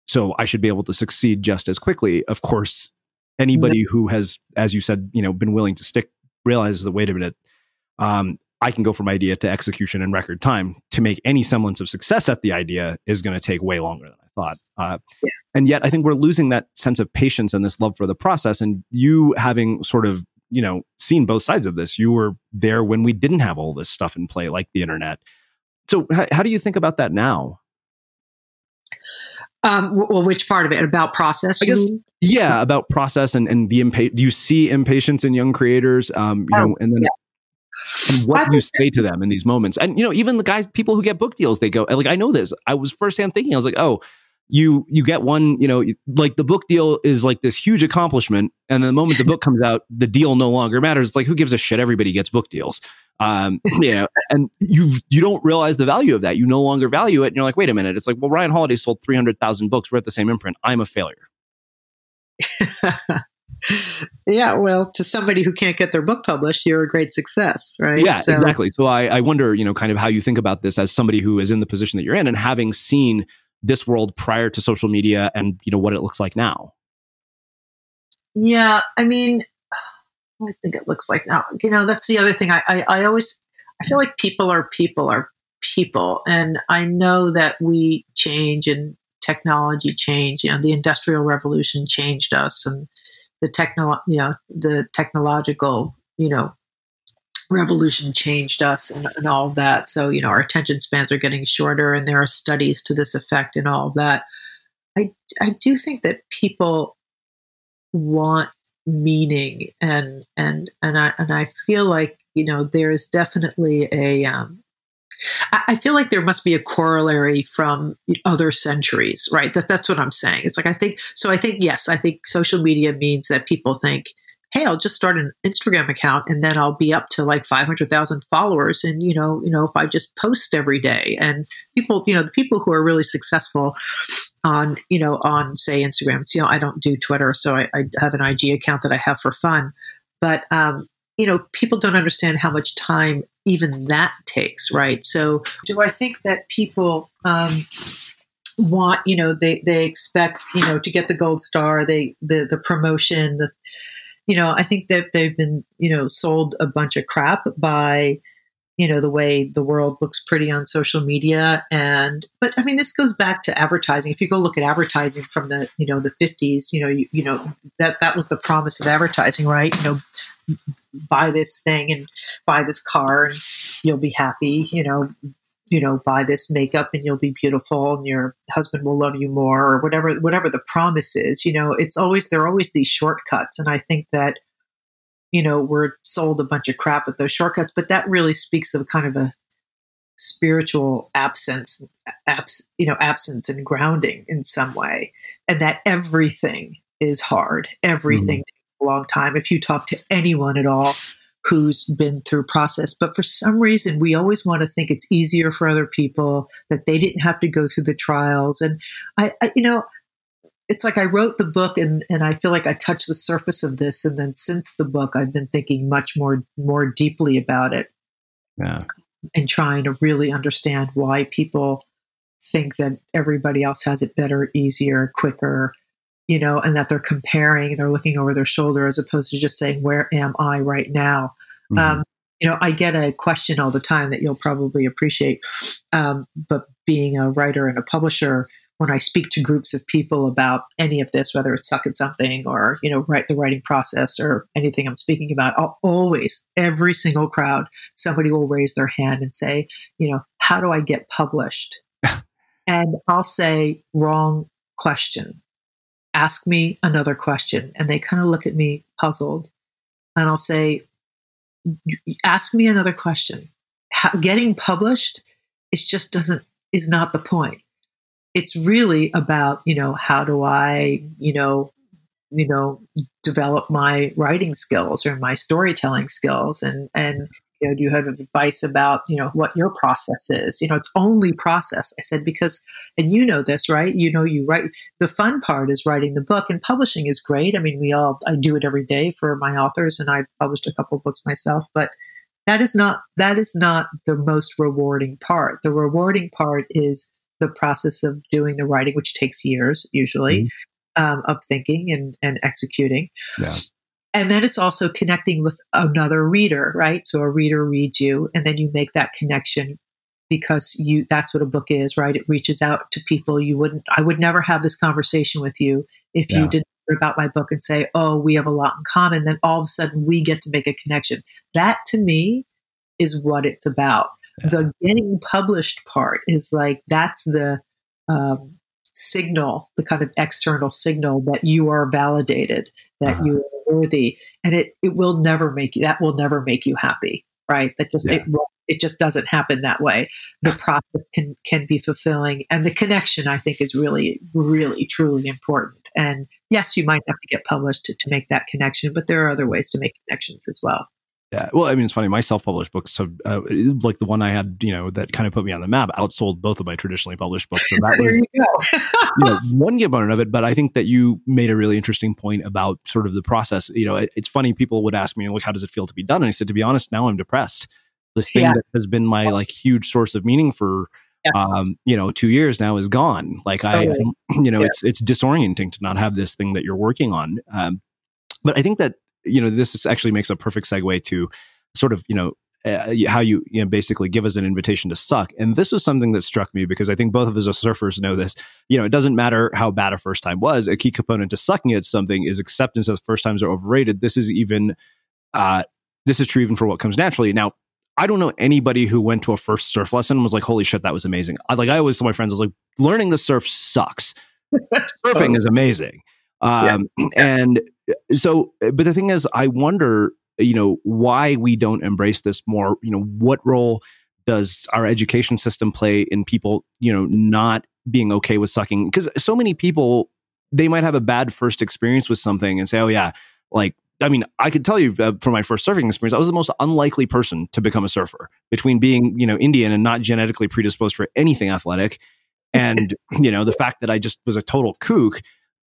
So I should be able to succeed just as quickly. Of course, anybody who has, as you said, you know, been willing to stick realizes that, wait a minute, um, I can go from idea to execution in record time. To make any semblance of success at the idea is going to take way longer than I thought. Uh, yeah. And yet, I think we're losing that sense of patience and this love for the process. And you having sort of you know seen both sides of this you were there when we didn't have all this stuff in play like the internet so h- how do you think about that now um, well, which part of it about process? I guess, yeah, about process and and the impatience. Do you see impatience in young creators? Um, you oh, know, and then yeah. And what do you say to them in these moments? And you know, even the guys, people who get book deals, they go like, I know this. I was firsthand thinking, I was like, oh, you you get one you know like the book deal is like this huge accomplishment and the moment the book comes out the deal no longer matters. It's like who gives a shit? Everybody gets book deals. Um you know and you you don't realize the value of that. You no longer value it and you're like wait a minute. It's like well ryan holiday sold 300000 books. We're at the same imprint. I'm a failure yeah well to somebody who can't get their book published you're a great success right? Yeah so, exactly. So I, I wonder you know kind of how you think about this as somebody who is in the position that you're in and having seen this world prior to social media and you know what it looks like now. Yeah i mean i think it looks like now? You know that's the other thing. I, I i always i feel like people are people are people and i know that we change and technology change you know the industrial revolution changed us and the techno you know the technological you know revolution changed us and, and all of that. So, you know, our attention spans are getting shorter and there are studies to this effect and all of that. I, I do think that people want meaning and, and, and I, and I feel like, you know, there's definitely a, um, I feel like there must be a corollary from other centuries, right? That that's what I'm saying. It's like I think so. I think yes, I think social media means that people think hey, I'll just start an Instagram account and then I'll be up to like 500,000 followers. And, you know, you know, if I just post every day and people, you know, the people who are really successful on, you know, on say Instagram, you know, I don't do Twitter, so I, I have an IG account that I have for fun. But, um, you know, people don't understand how much time even that takes, right? So, do I think that people, um, want you know they they expect you know to get the gold star they the the promotion the you know, I think that they've been, you know, sold a bunch of crap by, you know, the way the world looks pretty on social media. And, but I mean, this goes back to advertising. If you go look at advertising from the, you know, the 50s, you know, you, you know, that, that was the promise of advertising, right? You know, buy this thing and buy this car and you'll be happy, you know, you know, buy this makeup and you'll be beautiful and your husband will love you more or whatever whatever the promise is. You know, it's always there are always these shortcuts. And I think that, you know, we're sold a bunch of crap with those shortcuts, but that really speaks of kind of a spiritual absence abs, you know, absence and grounding in some way. And that everything is hard. Everything mm-hmm. A long time. If you talk to anyone at all who's been through process. But for some reason, we always want to think it's easier for other people that they didn't have to go through the trials. And I, I you know, it's like I wrote the book and, and I feel like I touched the surface of this. And then since the book, I've been thinking much more, more deeply about it. Yeah. And trying to really understand why people think that everybody else has it better, easier, quicker, you know, and that they're comparing, they're looking over their shoulder as opposed to just saying, where am I right now? Mm-hmm. Um, you know, I get a question all the time that you'll probably appreciate. Um, but being a writer and a publisher, when I speak to groups of people about any of this, whether it's suck at something or, you know, write the writing process or anything I'm speaking about, I'll always, every single crowd, somebody will raise their hand and say, you know, how do I get published? and I'll say, wrong question ask me another question. And they kind of look at me puzzled. And I'll say, ask me another question. How, getting published, it just doesn't, is not the point. It's really about, you know, how do I, you know, you know, develop my writing skills or my storytelling skills and, and, you know, do you have advice about, you know, what your process is? You know, it's only process. I said, because, and you know this, right? You know, you write, the fun part is writing the book and publishing is great. I mean, we all, I do it every day for my authors and I published a couple books myself, but that is not, that is not the most rewarding part. The rewarding part is the process of doing the writing, which takes years usually. Mm-hmm. Um, of thinking and, and executing. Yeah. And then it's also connecting with another reader, right? So a reader reads you and then you make that connection because you that's what a book is, right? It reaches out to people you wouldn't I would never have this conversation with you if yeah. you didn't hear about my book and say, "Oh, we have a lot in common." Then all of a sudden we get to make a connection. That to me is what it's about. Yeah. The getting published part is like that's the um, signal, the kind of external signal that you are validated, that uh-huh. you are worthy, and it it will never make you that will never make you happy, right? That just yeah. it it just doesn't happen that way. The process can can be fulfilling, and the connection I think is really really truly important. And yes, you might have to get published to, to make that connection, but there are other ways to make connections as well. Yeah. Well, I mean, it's funny. My self-published books, so uh, like the one I had, you know, that kind of put me on the map, outsold both of my traditionally published books. So that was, you, you know, one component of it. But I think that you made a really interesting point about sort of the process. You know, it, it's funny. People would ask me, "Like, how does it feel to be done?" And I said, to be honest, now I'm depressed. This thing yeah. that has been my like huge source of meaning for yeah. um, you know, two years now is gone. Like I, you know, yeah. it's it's disorienting to not have this thing that you're working on. Um, but I think that you know this actually makes a perfect segue to sort of you know uh, how you, you know, basically give us an invitation to suck. And this was something that struck me because I think both of us as surfers know this. You know, it doesn't matter how bad a first time was. A key component to sucking at something is acceptance that first times are overrated. This is even, uh, this is true even for what comes naturally. Now, I don't know anybody who went to a first surf lesson and was like, "Holy shit, that was amazing!" I, like I always tell my friends, I was like, "Learning to surf sucks. Surfing is amazing." Um, yeah. And so, but the thing is, I wonder you know why we don't embrace this more you know what role does our education system play in people you know not being okay with sucking because so many people they might have a bad first experience with something and say oh yeah like I mean, I could tell you uh, from my first surfing experience, I was the most unlikely person to become a surfer between being, you know, Indian and not genetically predisposed for anything athletic. And, you know, the fact that I just was a total kook,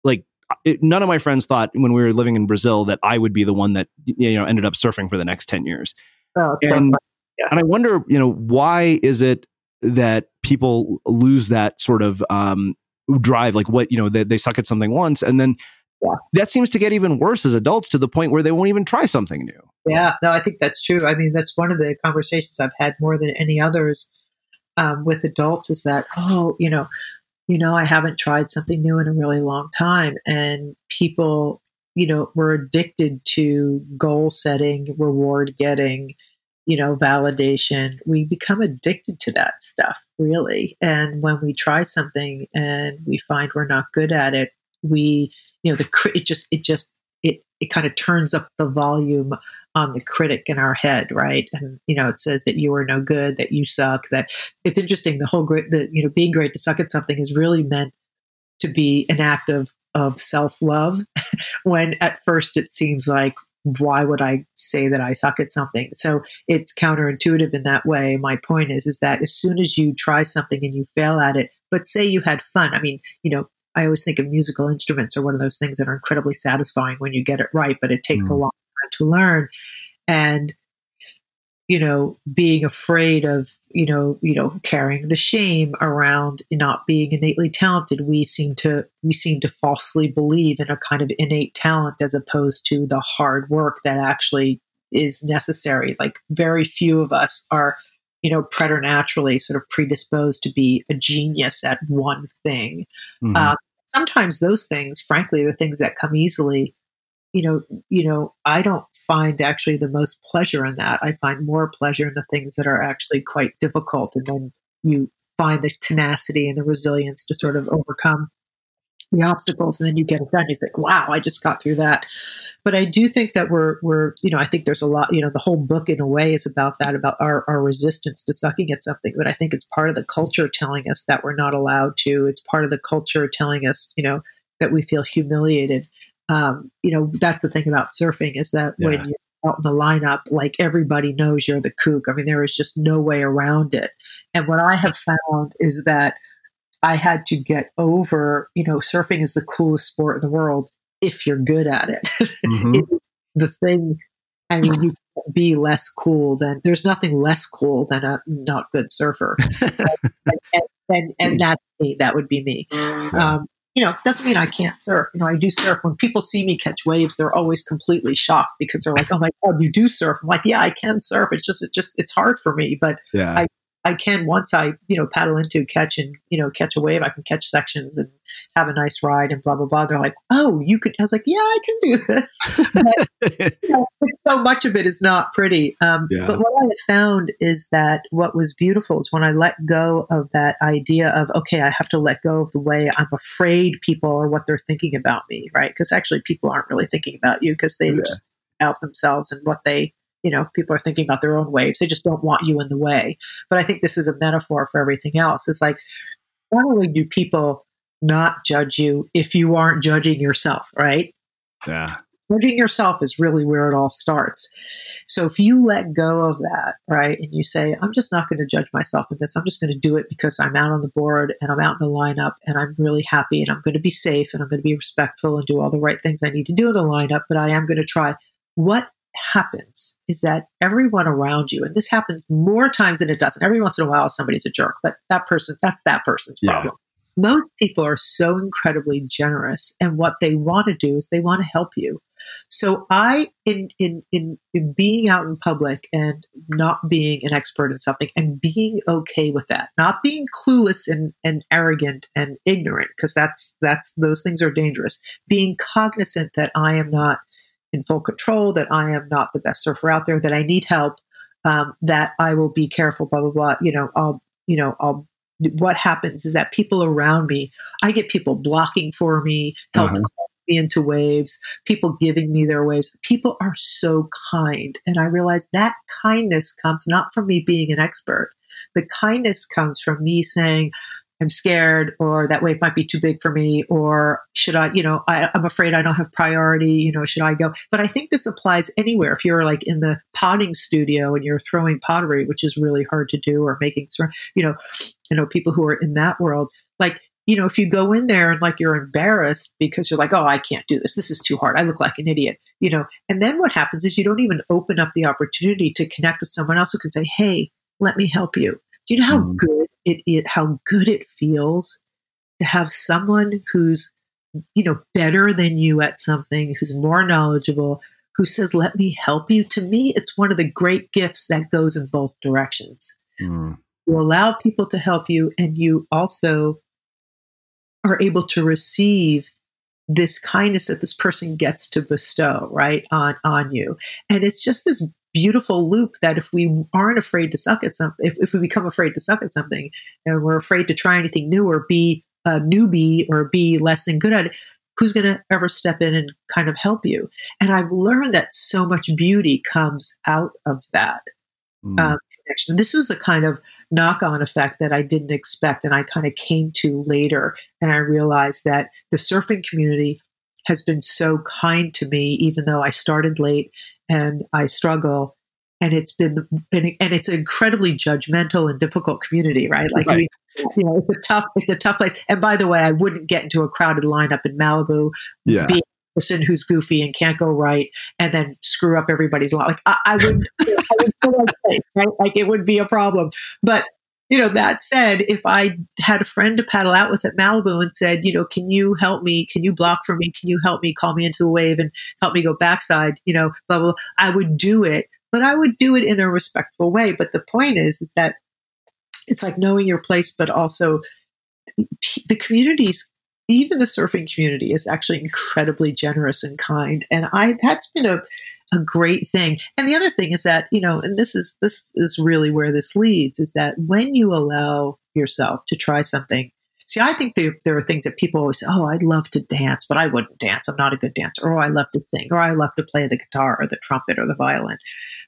like it, none of my friends thought when we were living in Brazil that I would be the one that you know ended up surfing for the next ten years. Oh, and yeah. and I wonder, you know, why is it that people lose that sort of um, drive? Like what you know, they, they suck at something once, and then yeah. that seems to get even worse as adults to the point where they won't even try something new. Yeah, no, I think that's true. I mean, that's one of the conversations I've had more than any others um, with adults is that, oh, you know, you know, I haven't tried something new in a really long time. And people, you know, were addicted to goal setting, reward getting, you know, validation. We become addicted to that stuff, really. And when we try something and we find we're not good at it, we, you know, the it just it just it it kind of turns up the volume on the critic in our head, right? And you know, it says that you are no good, that you suck. That it's interesting. The whole great, the you know, being great to suck at something is really meant to be an act of of self love. when at first it seems like, why would I say that I suck at something? So it's counterintuitive in that way. My point is, is that as soon as you try something and you fail at it, but say you had fun. I mean, you know, I always think of musical instruments are one of those things that are incredibly satisfying when you get it right, but it takes mm. a long to learn. And you know being afraid of you know you know carrying the shame around not being innately talented we seem to we seem to falsely believe in a kind of innate talent as opposed to the hard work that actually is necessary. Like very few of us are you know preternaturally sort of predisposed to be a genius at one thing. Mm-hmm. uh, sometimes those things frankly the things that come easily you know, you know, I don't find actually the most pleasure in that. I find more pleasure in the things that are actually quite difficult, and then you find the tenacity and the resilience to sort of overcome the obstacles, and then you get it done. You think, "Wow, I just got through that." But I do think that we're we're you know I think there's a lot you know the whole book in a way is about that about our our resistance to sucking at something. But I think it's part of the culture telling us that we're not allowed to. It's part of the culture telling us you know that we feel humiliated um, you know, that's the thing about surfing is that yeah. when you're out in the lineup, like everybody knows you're the kook. I mean, there is just no way around it. And what I have found is that I had to get over, you know, surfing is the coolest sport in the world if you're good at it. Mm-hmm. the thing, I mean, you can't be less cool than, there's nothing less cool than a not good surfer. and, and, and, and that's me. That would be me. Um, you know, doesn't mean I can't surf. You know, I do surf. When people see me catch waves, they're always completely shocked because they're like, "Oh my god, you do surf!" I'm like, "Yeah, I can surf. It's just, it just, it's hard for me, but yeah. I, I can once I, you know, paddle into catch and you know catch a wave. I can catch sections and have a nice ride and blah blah blah. They're like, "Oh, you could." I was like, "Yeah, I can do this." but, you know, so much of it is not pretty. Um, yeah. But what I found is that what was beautiful is when I let go of that idea of, okay, I have to let go of the way I'm afraid people or what they're thinking about me, right? Because actually, people aren't really thinking about you because they yeah. just out themselves and what they you know people are thinking about their own waves they just don't want you in the way but i think this is a metaphor for everything else it's like not only do people not judge you if you aren't judging yourself, right? Yeah. Judging yourself is really where it all starts. So if you let go of that, right, and you say, I'm just not going to judge myself in this, I'm just going to do it because I'm out on the board and I'm out in the lineup and I'm really happy and I'm going to be safe and I'm going to be respectful and do all the right things I need to do in the lineup, but I am going to try. What happens is that everyone around you, and this happens more times than it doesn't. Every once in a while, somebody's a jerk, but that person, that's that person's problem. Yeah. Most people are so incredibly generous, and what they want to do is they want to help you. So I, in, in, in, in being out in public and not being an expert in something and being okay with that, not being clueless and, and arrogant and ignorant, because that's, that's, those things are dangerous. Being cognizant that I am not in full control, that I am not the best surfer out there, that I need help, um, that I will be careful, blah, blah, blah. You know, I'll, you know, I'll, what happens is that people around me, I get people blocking for me, help uh-huh me into waves, people giving me their waves. People are so kind. And I realize that kindness comes not from me being an expert. The kindness comes from me saying, I'm scared, or that wave might be too big for me, or should I, you know, I, am afraid I don't have priority, you know, should I go? But I think this applies anywhere. If you're like in the potting studio and you're throwing pottery, which is really hard to do, or making, you know, you know, people who are in that world, like you know, if you go in there and like you're embarrassed because you're like, oh, I can't do this. This is too hard. I look like an idiot, you know. And then what happens is you don't even open up the opportunity to connect with someone else who can say, hey, let me help you. Do you know how mm. good it, it how good it feels to have someone who's you know better than you at something, who's more knowledgeable, who says, let me help you? To me, it's one of the great gifts that goes in both directions. Mm. You allow people to help you, and you also are able to receive this kindness that this person gets to bestow right on on you and it's just this beautiful loop that if we aren't afraid to suck at something if, if we become afraid to suck at something and we're afraid to try anything new or be a newbie or be less than good at it who's going to ever step in and kind of help you and i've learned that so much beauty comes out of that mm. um, connection this was a kind of knock on effect that I didn't expect. And I kind of came to later. And I realized that the surfing community has been so kind to me, even though I started late and I struggle. And it's been, and, it's an incredibly judgmental and difficult community, right? Like, right. you know, it's a tough, it's a tough place. And by the way, I wouldn't get into a crowded lineup in Malibu, yeah. being person who's goofy and can't go right and then screw up everybody's life. Like I, I would, I would like, right? Like it would be a problem. But you know, that said, if I had a friend to paddle out with at Malibu and said, you know, can you help me? Can you block for me? Can you help me call me into the wave and help me go backside? You know, blah, blah, blah. I would do it, but I would do it in a respectful way. But the point is, is that it's like knowing your place, but also the communities even the surfing community is actually incredibly generous and kind. And I, that's been a, a great thing. And the other thing is that, you know, and this is, this is really where this leads is that when you allow yourself to try something, see, I think there, there are things that people always say, oh, I'd love to dance, but I wouldn't dance. I'm not a good dancer. Or oh, I love to sing, or I love to play the guitar or the trumpet or the violin,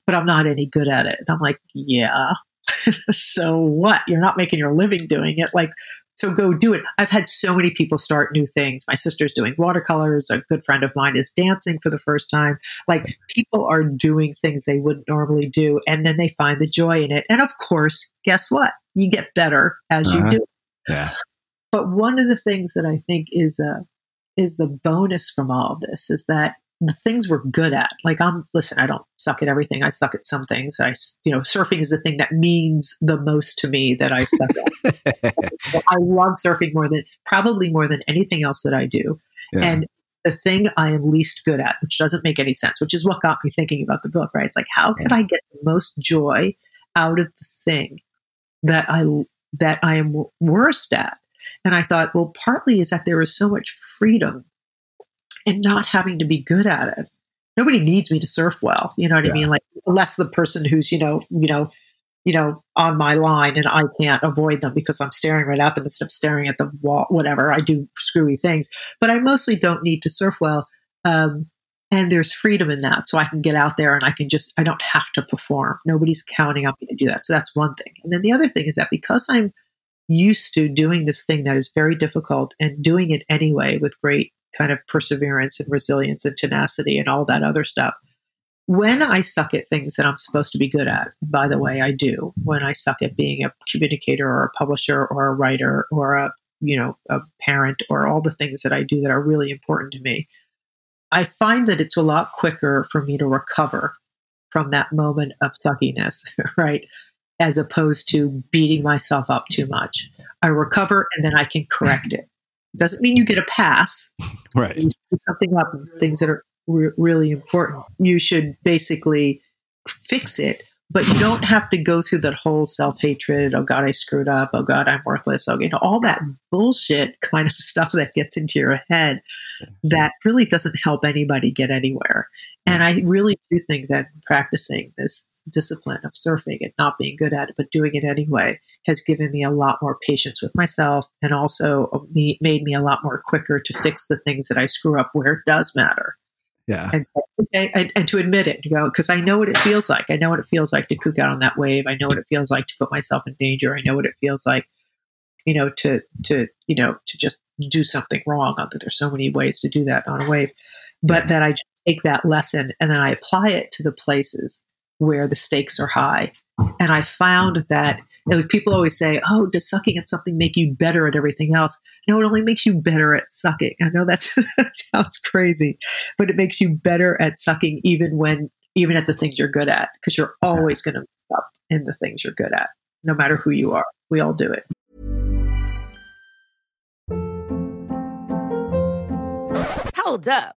but I'm not any good at it. And I'm like, yeah. so what? You're not making your living doing it. Like, so go do it. I've had so many people start new things. My sister's doing watercolors. A good friend of mine is dancing for the first time. Like people are doing things they wouldn't normally do, and then they find the joy in it. And of course, guess what? You get better as uh-huh. you do. Yeah. But one of the things that I think is a uh, is the bonus from all of this is that the things we're good at. Like I'm listen, I don't suck at everything. I suck at some things. I you know, surfing is the thing that means the most to me that I suck at. I love surfing more than probably more than anything else that I do. Yeah. And the thing I am least good at, which doesn't make any sense, which is what got me thinking about the book, right? It's like how can yeah. I get the most joy out of the thing that I that I am worst at? And I thought, well, partly is that there is so much freedom and not having to be good at it. Nobody needs me to surf well. You know what yeah. I mean? Like unless the person who's, you know, you know, you know, on my line and I can't avoid them because I'm staring right at them instead of staring at the wall, whatever. I do screwy things, but I mostly don't need to surf well. Um, and there's freedom in that. So I can get out there and I can just, I don't have to perform. Nobody's counting on me to do that. So that's one thing. And then the other thing is that because I'm used to doing this thing that is very difficult and doing it anyway with great kind of perseverance and resilience and tenacity and all that other stuff. When I suck at things that I'm supposed to be good at, by the way, I do. When I suck at being a communicator or a publisher or a writer or a you know a parent or all the things that I do that are really important to me, I find that it's a lot quicker for me to recover from that moment of suckiness, right? As opposed to beating myself up too much. I recover and then I can correct mm-hmm. it. Doesn't mean you get a pass. Right. Something up, things that are re- really important. You should basically fix it but you don't have to go through that whole self hatred. Oh God, I screwed up. Oh God, I'm worthless. Oh, you know, all that bullshit kind of stuff that gets into your head that really doesn't help anybody get anywhere. And I really do think that practicing this discipline of surfing and not being good at it, but doing it anyway, has given me a lot more patience with myself and also made me a lot more quicker to fix the things that I screw up where it does matter. Yeah. And, and, and, to admit it, you know, because I know what it feels like. I know what it feels like to kook out on that wave. I know what it feels like to put myself in danger. I know what it feels like, you know, to to you know to just do something wrong. Not that there's so many ways to do that on a wave, but that I take that lesson and then I apply it to the places where the stakes are high. And I found that you know, people always say, "Oh, does sucking at something make you better at everything else?" No, it only makes you better at sucking. I know that's, that sounds crazy, but it makes you better at sucking even when even at the things you're good at because you're always going to mess up in the things you're good at, no matter who you are. We all do it. Hold up.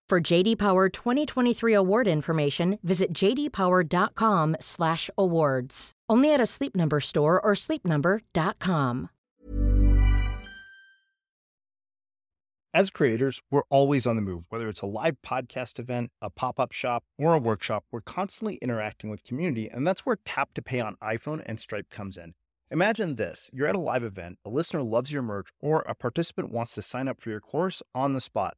For JD Power 2023 award information, visit jdpower.com/awards. Only at a Sleep Number store or sleepnumber.com. As creators, we're always on the move. Whether it's a live podcast event, a pop-up shop, or a workshop, we're constantly interacting with community, and that's where Tap to Pay on iPhone and Stripe comes in. Imagine this: you're at a live event, a listener loves your merch, or a participant wants to sign up for your course on the spot.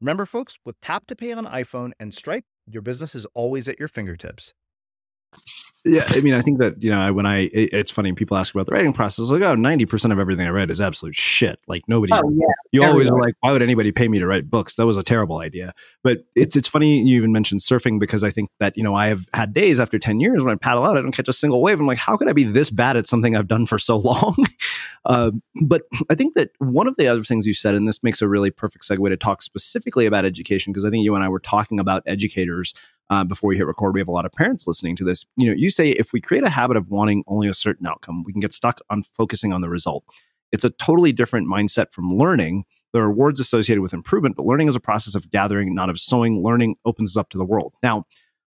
Remember, folks, with Tap to Pay on iPhone and Stripe, your business is always at your fingertips. Yeah, I mean, I think that you know when I it, it's funny people ask about the writing process. Like, oh, 90 percent of everything I read is absolute shit. Like nobody. Oh, yeah. You always are like, why would anybody pay me to write books? That was a terrible idea. But it's it's funny you even mentioned surfing because I think that you know I have had days after 10 years when I paddle out, I don't catch a single wave. I'm like, how could I be this bad at something I've done for so long? Uh, but I think that one of the other things you said, and this makes a really perfect segue to talk specifically about education, because I think you and I were talking about educators uh, before we hit record. We have a lot of parents listening to this. You know, you say if we create a habit of wanting only a certain outcome, we can get stuck on focusing on the result. It's a totally different mindset from learning. There are rewards associated with improvement, but learning is a process of gathering, not of sowing. Learning opens us up to the world. Now,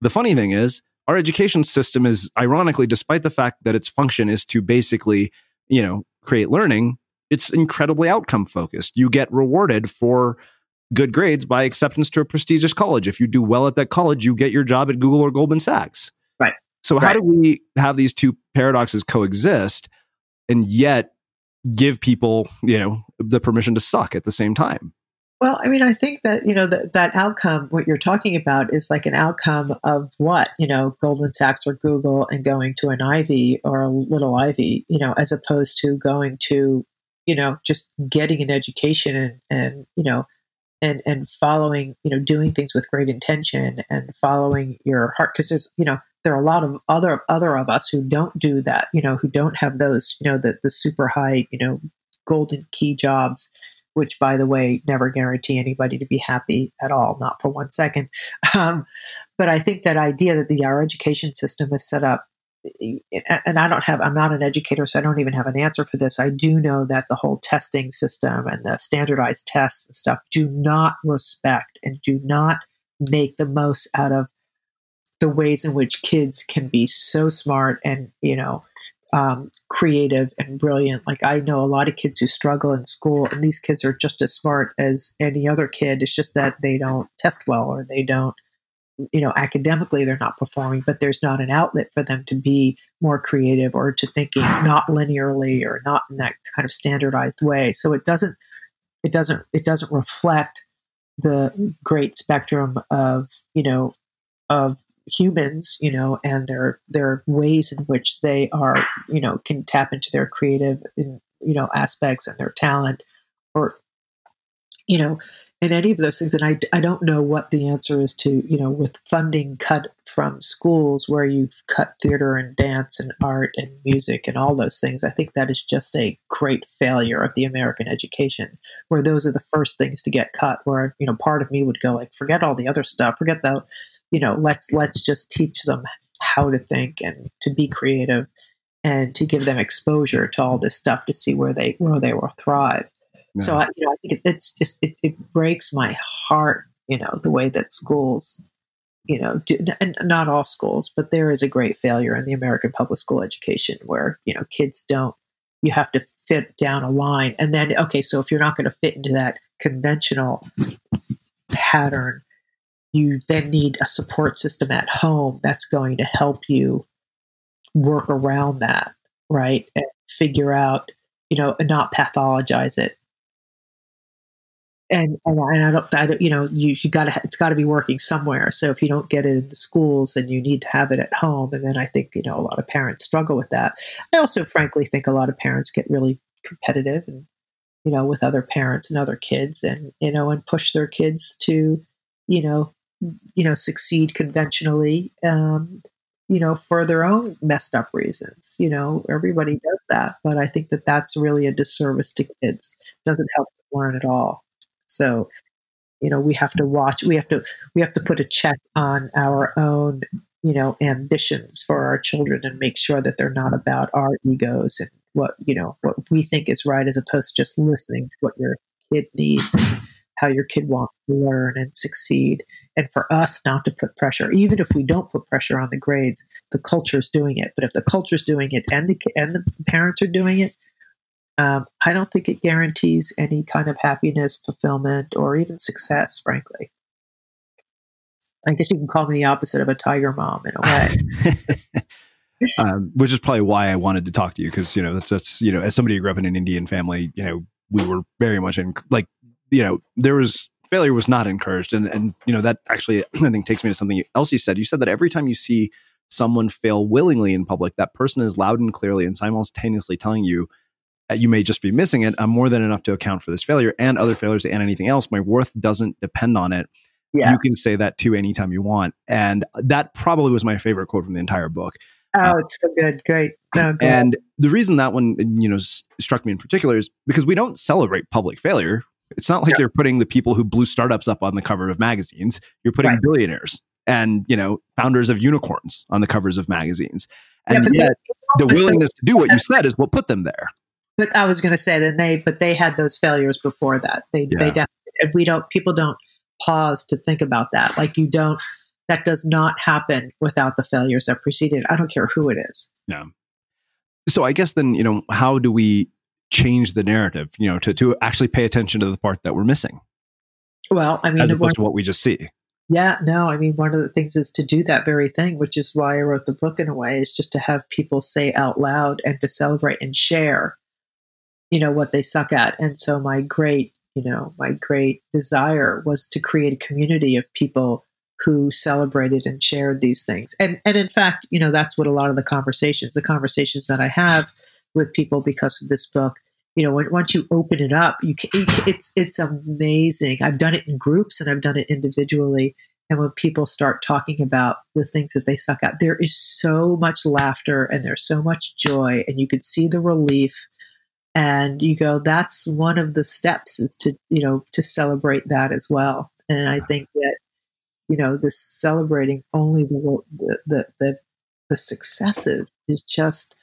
the funny thing is, our education system is ironically, despite the fact that its function is to basically, you know, create learning, it's incredibly outcome focused. You get rewarded for good grades by acceptance to a prestigious college. If you do well at that college, you get your job at Google or Goldman Sachs. Right. So how do we have these two paradoxes coexist and yet give people, you know, the permission to suck at the same time? Well, I mean, I think that you know that that outcome, what you're talking about, is like an outcome of what you know, Goldman Sachs or Google, and going to an Ivy or a little Ivy, you know, as opposed to going to, you know, just getting an education and and you know, and and following, you know, doing things with great intention and following your heart, because there's, you know, there are a lot of other other of us who don't do that, you know, who don't have those, you know, the the super high, you know, golden key jobs which by the way never guarantee anybody to be happy at all not for one second. Um, but i think that idea that the our education system is set up and i don't have i'm not an educator so i don't even have an answer for this. I do know that the whole testing system and the standardized tests and stuff do not respect and do not make the most out of the ways in which kids can be so smart and you know um, creative and brilliant. Like I know a lot of kids who struggle in school, and these kids are just as smart as any other kid. It's just that they don't test well or they don't, you know, academically they're not performing, but there's not an outlet for them to be more creative or to thinking not linearly or not in that kind of standardized way. So it doesn't, it doesn't, it doesn't reflect the great spectrum of, you know, of humans, you know, and their their ways in which they are, you know, can tap into their creative, you know, aspects and their talent, or you know, and any of those things. And I I don't know what the answer is to you know with funding cut from schools where you cut theater and dance and art and music and all those things. I think that is just a great failure of the American education, where those are the first things to get cut. Where you know, part of me would go like, forget all the other stuff, forget the you know let's let's just teach them how to think and to be creative and to give them exposure to all this stuff to see where they where they will thrive Yeah. so I, you know, I think it, it's just it, it breaks my heart you know the way that schools you know do, and not all schools but there is a great failure in the american public school education where you know kids don't you have to fit down a line and then okay so if you're not going to fit into that conventional pattern you then need a support system at home that's going to help you work around that, right? And figure out, you know, and not pathologize it. And and, I- don't, I don't, you know, you you got to, it's got to be working somewhere. So if you don't get it in the schools, then you need to have it at home. And then I think you know a lot of parents struggle with that. I also, frankly, think a lot of parents get really competitive and you know with other parents and other kids, and you know, and push their kids to, you know, you know, succeed conventionally, um, you know, for their own messed up reasons. You know, everybody does that, but I think that that's really a disservice to kids. doesn't help them learn at all. So, you know, we have to watch. We have to we have to put a check on our own, you know, ambitions for our children and make sure that they're not about our egos and what you know what we think is right, as opposed to just listening to what your kid needs how your kid wants to learn and succeed. And for us not to put pressure even if we don't put pressure on the grades the culture's doing it. But if the culture's doing it and the and the parents are doing it um, i don't think it guarantees any kind of happiness fulfillment or even success frankly. I guess you can call me the opposite of a tiger mom in a way. Um, which is probably why I wanted to talk to you because you know that's that's you know as somebody who grew up in an Indian family, you know we were very much in like you know there was failure was not encouraged, and and you know that actually I think takes me to something else you said. You said that every time you see someone fail willingly in public, that person is loud and clearly and simultaneously telling you uh, you may just be missing it. I'm more than enough to account for this failure and other failures and anything else. My worth doesn't depend on it. Yes. You can say that too anytime you want. And that probably was my favorite quote from the entire book. Oh, uh, it's so good. Great. No, and the reason that one, you know, s- struck me in particular is because we don't celebrate public failure. It's not like yeah. you're putting the people who blew startups up on the cover of magazines. You're putting right. billionaires and, you know, founders of unicorns on the covers of magazines. And yeah, yet the willingness to do what you said is what put them there. But I was going to say that they, but they had those failures before that. They, yeah. they definitely, if we don't, people don't pause to think about that. Like you don't, that does not happen without the failures that preceded. I don't care who it is. Yeah. So I guess then, you know, how do we change the narrative, you know, to, to actually pay attention to the part that we're missing? Well, I mean, as opposed one, to what we just see. Yeah, no, I mean, one of the things is to do that very thing, which is why I wrote the book in a way, is just to have people say out loud and to celebrate and share, you know, what they suck at. And so my great, you know, my great desire was to create a community of people who celebrated and shared these things. And and in fact, you know, that's what a lot of the conversations, the conversations that I have with people because of this book, you know, when, once you open it up, you can, it's it's amazing. I've done it in groups and I've done it individually. And when people start talking about the things that they suck at, there is so much laughter and there's so much joy, and you could see the relief. And you go, that's one of the steps is to, you know, to celebrate that as well. And I think that you know, this celebrating only the, the, the, the successes is just,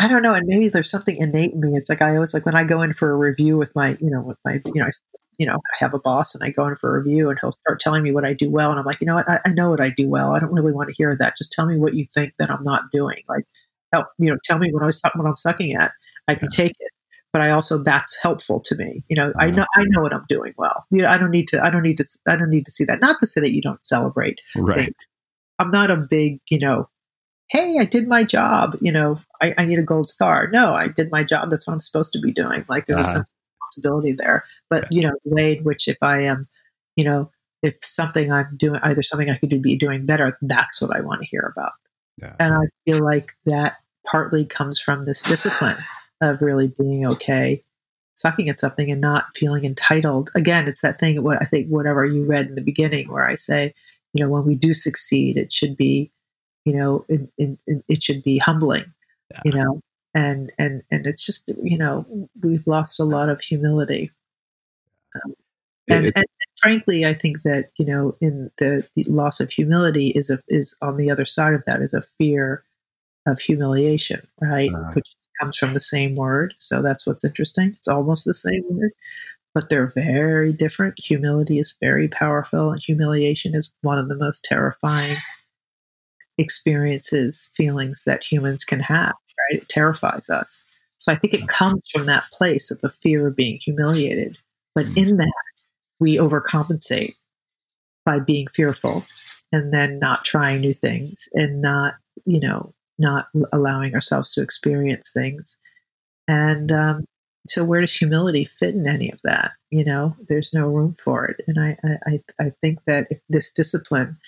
I don't know. And maybe there's something innate in me. It's like, I always like when I go in for a review with my, you know, with my, you know, I, you know, I have a boss and I go in for a review and he'll start telling me what I do well. And I'm like, you know what? I, I know what I do well. I don't really want to hear that. Just tell me what you think that I'm not doing. Like, help, you know, tell me what I was, what I'm sucking at. I can take it but I also that's helpful to me. You know, I know I know what I'm doing well. You know, I don't need to I don't need to I don't need to see that. Not to say that you don't celebrate. Right. Things. I'm not a big, you know, hey, I did my job. You know, I, I, need a gold star. No, I did my job. That's what I'm supposed to be doing. Like there's uh-huh. a responsibility there. But you know, the way in which if I am, you know, if something I'm doing, either something I could be doing better, that's what I want to hear about. Yeah. And I feel like that partly comes from this discipline of really being okay sucking at something and not feeling entitled. Again, it's that thing, what I think, whatever you read in the beginning, where I say, you know, when we do succeed, it should be, you know, in, in, it should be humbling, yeah. you know, and, and, and it's just, you know, we've lost a lot of humility. Um, and, and, and, frankly, I think that, you know, in the, the loss of humility is a, is on the other side of that is a fear of humiliation, right? Uh, Which comes from the same word. So that's what's interesting. It's almost the same word, but they're very different. Humility is very powerful, and humiliation is one of the most terrifying experiences, feelings that humans can have, right? It terrifies us. So I think it comes from that place of the fear of being humiliated. But in that, we overcompensate by being fearful and then not trying new things and not, you know, not allowing ourselves to experience things. And um, so, where does humility fit in any of that? You know, there's no room for it. And I, I, I think that if this discipline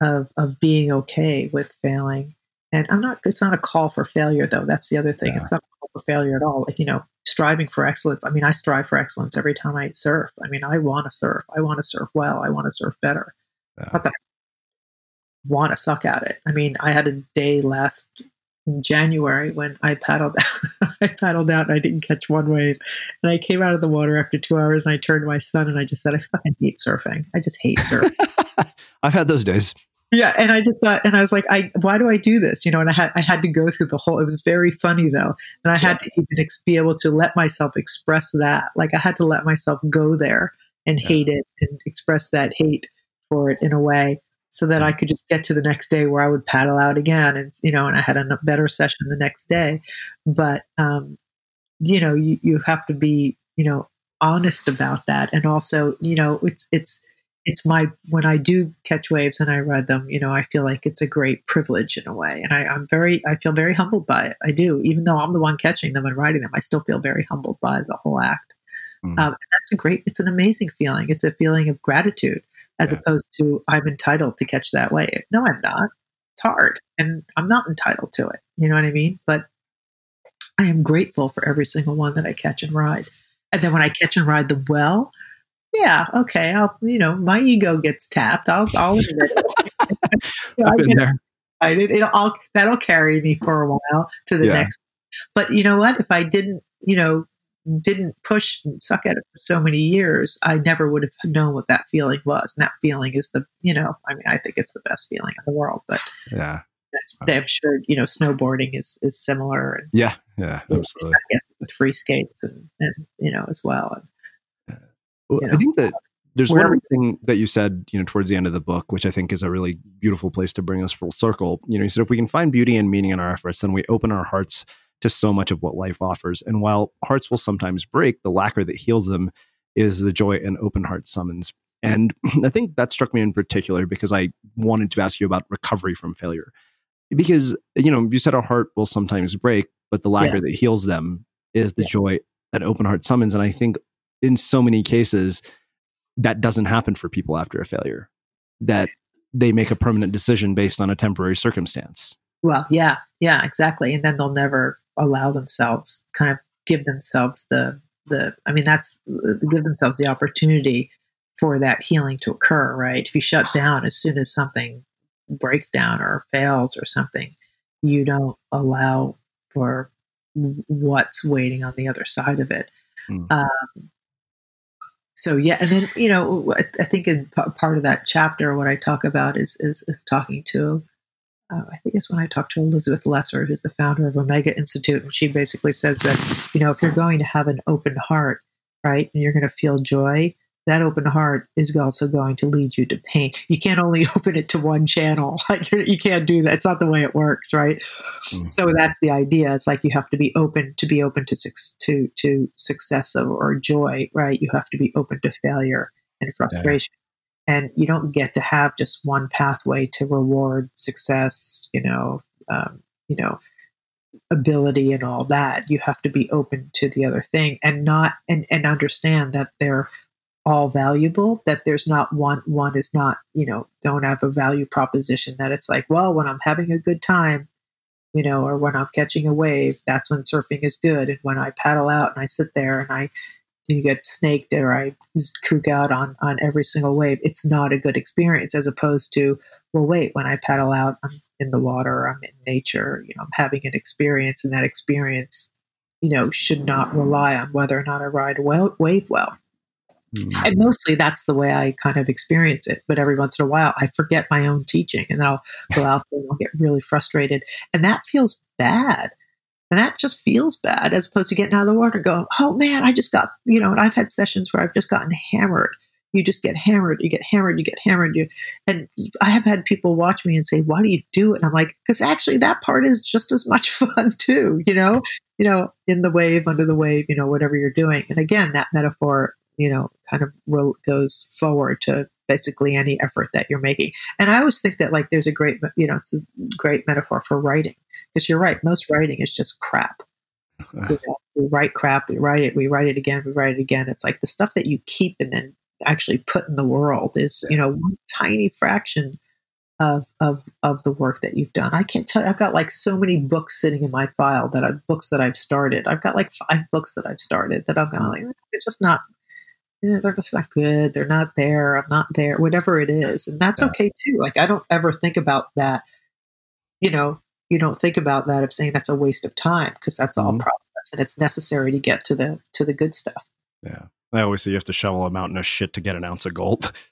of of being okay with failing, and I'm not, it's not a call for failure though. That's the other thing. Yeah. It's not a call for failure at all. Like you know, striving for excellence. I mean, I strive for excellence every time I surf. I mean, I want to surf. I want to surf well. I want to surf better. Yeah. Not that I want to suck at it. I mean, I had a day last in January when I paddled out. I paddled out and I didn't catch one wave. And I came out of the water after two hours and I turned to my son and I just said, I fucking hate surfing. I just hate surfing. I've had those days. Yeah, and I just thought, and I was like, I why do I do this? You know, and I had I had to go through the whole. It was very funny though, and I had to even ex- be able to let myself express that. Like I had to let myself go there and yeah. hate it and express that hate for it in a way so that I could just get to the next day where I would paddle out again and you know and I had a better session the next day. But um, you know you, you have to be you know honest about that. And also you know it's it's it's my when I do catch waves and I ride them you know I feel like it's a great privilege in a way. And I, I'm very I feel very humbled by it. I do. Even though I'm the one catching them and riding them I still feel very humbled by the whole act. Mm. um, that's a great it's an amazing feeling. It's a feeling of gratitude as yeah. opposed to I'm entitled to catch that wave. No, I'm not. it's hard and I'm not entitled to it. You know what I mean? But I am grateful for every single one that I catch and ride. And then when I catch and ride them well, yeah, okay, I'll, you know, my ego gets tapped. I'll, I'll admit it. I've been there. It, it'll, I'll, that'll carry me for a while to the yeah. next. But you know what? If I didn't, you know, didn't push and suck at it for so many years, I never would have known what that feeling was. And that feeling is the, you know, I mean, I think it's the best feeling in the world. But yeah, I'm sure you know snowboarding is is similar. And, yeah, yeah, absolutely. With free skates and, and you know as well. And, well know, I think that uh, there's one thing that you said, you know, towards the end of the book, which I think is a really beautiful place to bring us full circle. You know, you said if we can find beauty and meaning in our efforts, then we open our hearts to so much of what life offers. And while hearts will sometimes break, the lacquer that heals them is the joy an open heart summons. And I think that struck me in particular because I wanted to ask you about recovery from failure because you know you said our heart will sometimes break but the lacquer yeah. that heals them is the yeah. joy that open heart summons and i think in so many cases that doesn't happen for people after a failure that they make a permanent decision based on a temporary circumstance well yeah yeah exactly and then they'll never allow themselves kind of give themselves the the i mean that's give themselves the opportunity for that healing to occur right if you shut down as soon as something breaks down or fails or something, you don't allow for what's waiting on the other side of it. Mm. Um, so yeah, and then you know, I think in part of that chapter, what I talk about is is, is talking to. Uh, I think it's when I talked to Elizabeth Lesser, who's the founder of Omega Institute, and she basically says that you know if you're going to have an open heart, right, and you're going to feel joy, that open heart is also going to lead you to pain. You can't only open it to one channel. you can't do that. It's not the way it works, right? Mm-hmm. So that's the idea. It's like you have to be open to be open to to to success or joy, right? You have to be open to failure and frustration. And you don't get to have just one pathway to reward success, you know, um, you know, ability and all that. You have to be open to the other thing and not and and understand that they're all valuable that there's not one one is not you know don't have a value proposition that it's like well when i'm having a good time you know or when i'm catching a wave that's when surfing is good and when i paddle out and i sit there and i you get snaked or i kook out on on every single wave it's not a good experience as opposed to well wait when i paddle out i'm in the water i'm in nature you know i'm having an experience and that experience you know should not rely on whether or not i ride well wave well Mm-hmm. And mostly that's the way I kind of experience it. But every once in a while, I forget my own teaching and then I'll go out there and I'll get really frustrated. And that feels bad. And that just feels bad as opposed to getting out of the water and going, oh man, I just got, you know, and I've had sessions where I've just gotten hammered. You just get hammered, you get hammered, you get hammered. You, and I have had people watch me and say, why do you do it? And I'm like, because actually that part is just as much fun too, you know, you know, in the wave, under the wave, you know, whatever you're doing. And again, that metaphor you know, kind of goes forward to basically any effort that you're making. And I always think that like there's a great, you know, it's a great metaphor for writing because you're right. Most writing is just crap. you know, we write crap, we write it, we write it again, we write it again. It's like the stuff that you keep and then actually put in the world is, you know, one tiny fraction of of of the work that you've done. I can't tell. I've got like so many books sitting in my file that I've books that I've started. I've got like five books that I've started that I'm kind of like eh, they're just not yeah, they're just not good. They're not there. I'm not there. Whatever it is, and that's yeah. okay too. Like I don't ever think about that. You know, you don't think about that of saying that's a waste of time because that's all mm-hmm. process and it's necessary to get to the to the good stuff. Yeah, I always say you have to shovel a mountain of shit to get an ounce of gold.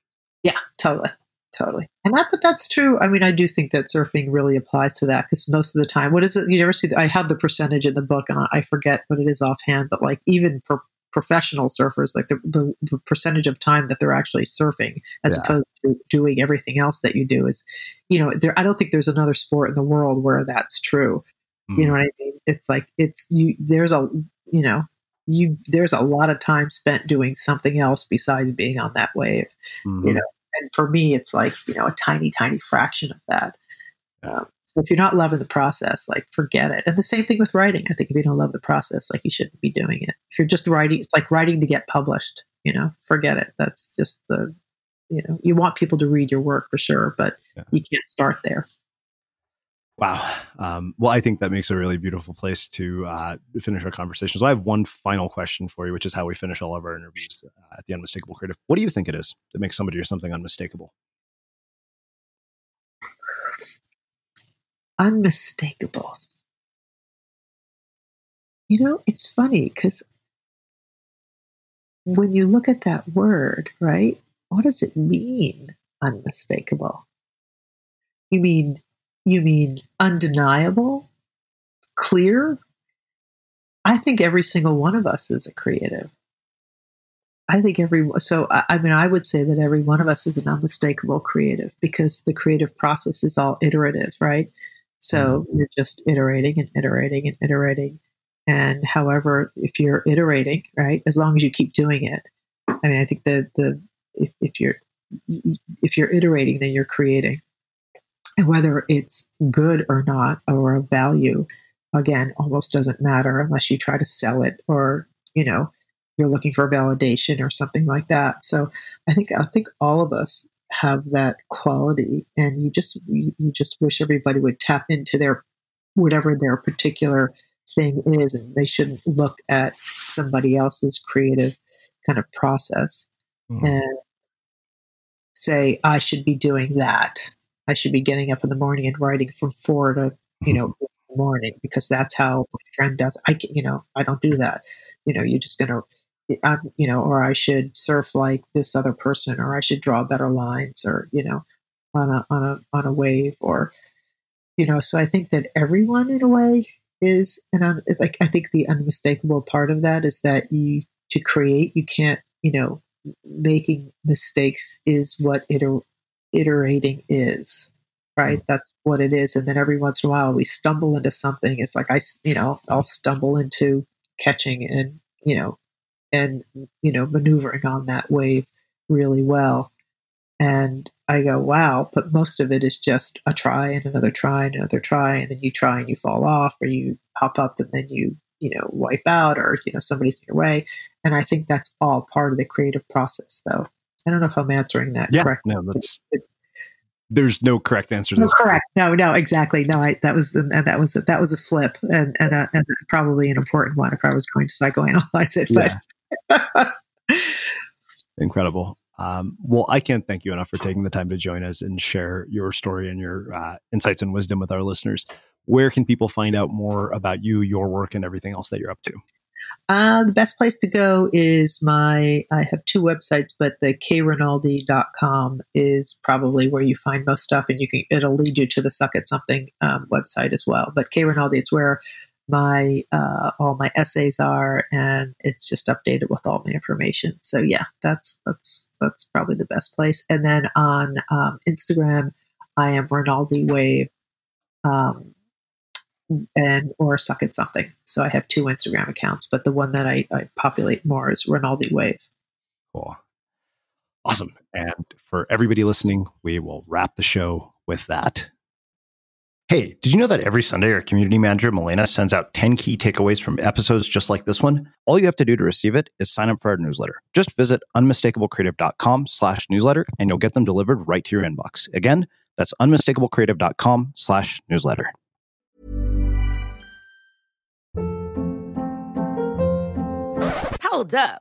Yeah, totally, totally. And that, but that's true. I mean, I do think that surfing really applies to that because most of the time, what is it? You never see. I have the percentage in the book, and I forget what it is offhand. But like even for professional surfers, like the, the, the, percentage of time that they're actually surfing as yeah. opposed to doing everything else that you do is, you know, there, I don't think there's another sport in the world where that's true. Mm. You know what I mean? It's like, it's you, there's a, you know, you, there's a lot of time spent doing something else besides being on that wave, mm-hmm. you know? And for me, it's like, you know, a tiny, tiny fraction of that. Um, so if you're not loving the process, like forget it. And the same thing with writing. I think if you don't love the process, like you shouldn't be doing it. If you're just writing, it's like writing to get published. You know, forget it. That's just the, you know, you want people to read your work for sure, but yeah. you can't start there. Wow. Um, well, I think that makes a really beautiful place to uh, finish our conversation. So I have one final question for you, which is how we finish all of our interviews uh, at the Unmistakable Creative. What do you think it is that makes somebody or something unmistakable? Unmistakable. You know, it's funny because when you look at that word, right, what does it mean, unmistakable? You mean you mean undeniable? Clear? I think every single one of us is a creative. I think every so I, I, mean I would say that every one of us is an unmistakable creative because the creative process is all iterative, right? So mm-hmm. you're just iterating and iterating and iterating. And however, if you're iterating, right, as long as you keep doing it, I mean, I think the the if, if you're if you're iterating, then you're creating. And whether it's good or not, or a value, again, almost doesn't matter unless you try to sell it or, you know, you're looking for validation or something like that. So I think I think all of us have that quality and you just you, you just wish everybody would tap into their whatever their particular thing is and they shouldn't look at somebody else's creative kind of process mm. and say i should be doing that I should be getting up in the morning and writing from four to, you know, morning because that's how my friend does. I, can you know, I don't do that. You know, you're just going I'm, you know, or I should surf like this other person, or I should draw better lines, or you know, on a on a on a wave, or you know. So I think that everyone, in a way, is, and I'm, like I think the unmistakable part of that is that you to create, you can't, you know, making mistakes is what it iterating is right mm. that's what it is and then every once in a while we stumble into something it's like i you know i'll stumble into catching and you know and you know maneuvering on that wave really well and i go wow but most of it is just a try and another try and another try and then you try and you fall off or you pop up and then you you know wipe out or you know somebody's in your way and i think that's all part of the creative process though I don't know if I'm answering that yeah, correctly. No, that's, there's no correct answer. To no, this correct. No, no, exactly. No, I, that was, and that was, that was a slip and, and, a, and probably an important one if I was going to psychoanalyze it, but. Incredible. Um, well, I can't thank you enough for taking the time to join us and share your story and your uh, insights and wisdom with our listeners. Where can people find out more about you, your work, and everything else that you're up to? Uh, the best place to go is my, I have two websites, but the krinaldi.com is probably where you find most stuff and you can, it'll lead you to the Suck at Something um, website as well. But krinaldi, it's where my, uh, all my essays are and it's just updated with all my information. So yeah, that's, that's, that's probably the best place. And then on um, Instagram, I am Rinaldi Wave. Um, and or suck at something. So I have two Instagram accounts, but the one that I, I populate more is Rinaldi Wave. Cool. Awesome. And for everybody listening, we will wrap the show with that. Hey, did you know that every Sunday our community manager, Melena, sends out 10 key takeaways from episodes just like this one? All you have to do to receive it is sign up for our newsletter. Just visit unmistakablecreative.com slash newsletter and you'll get them delivered right to your inbox. Again, that's unmistakablecreative.com slash newsletter. Hold up.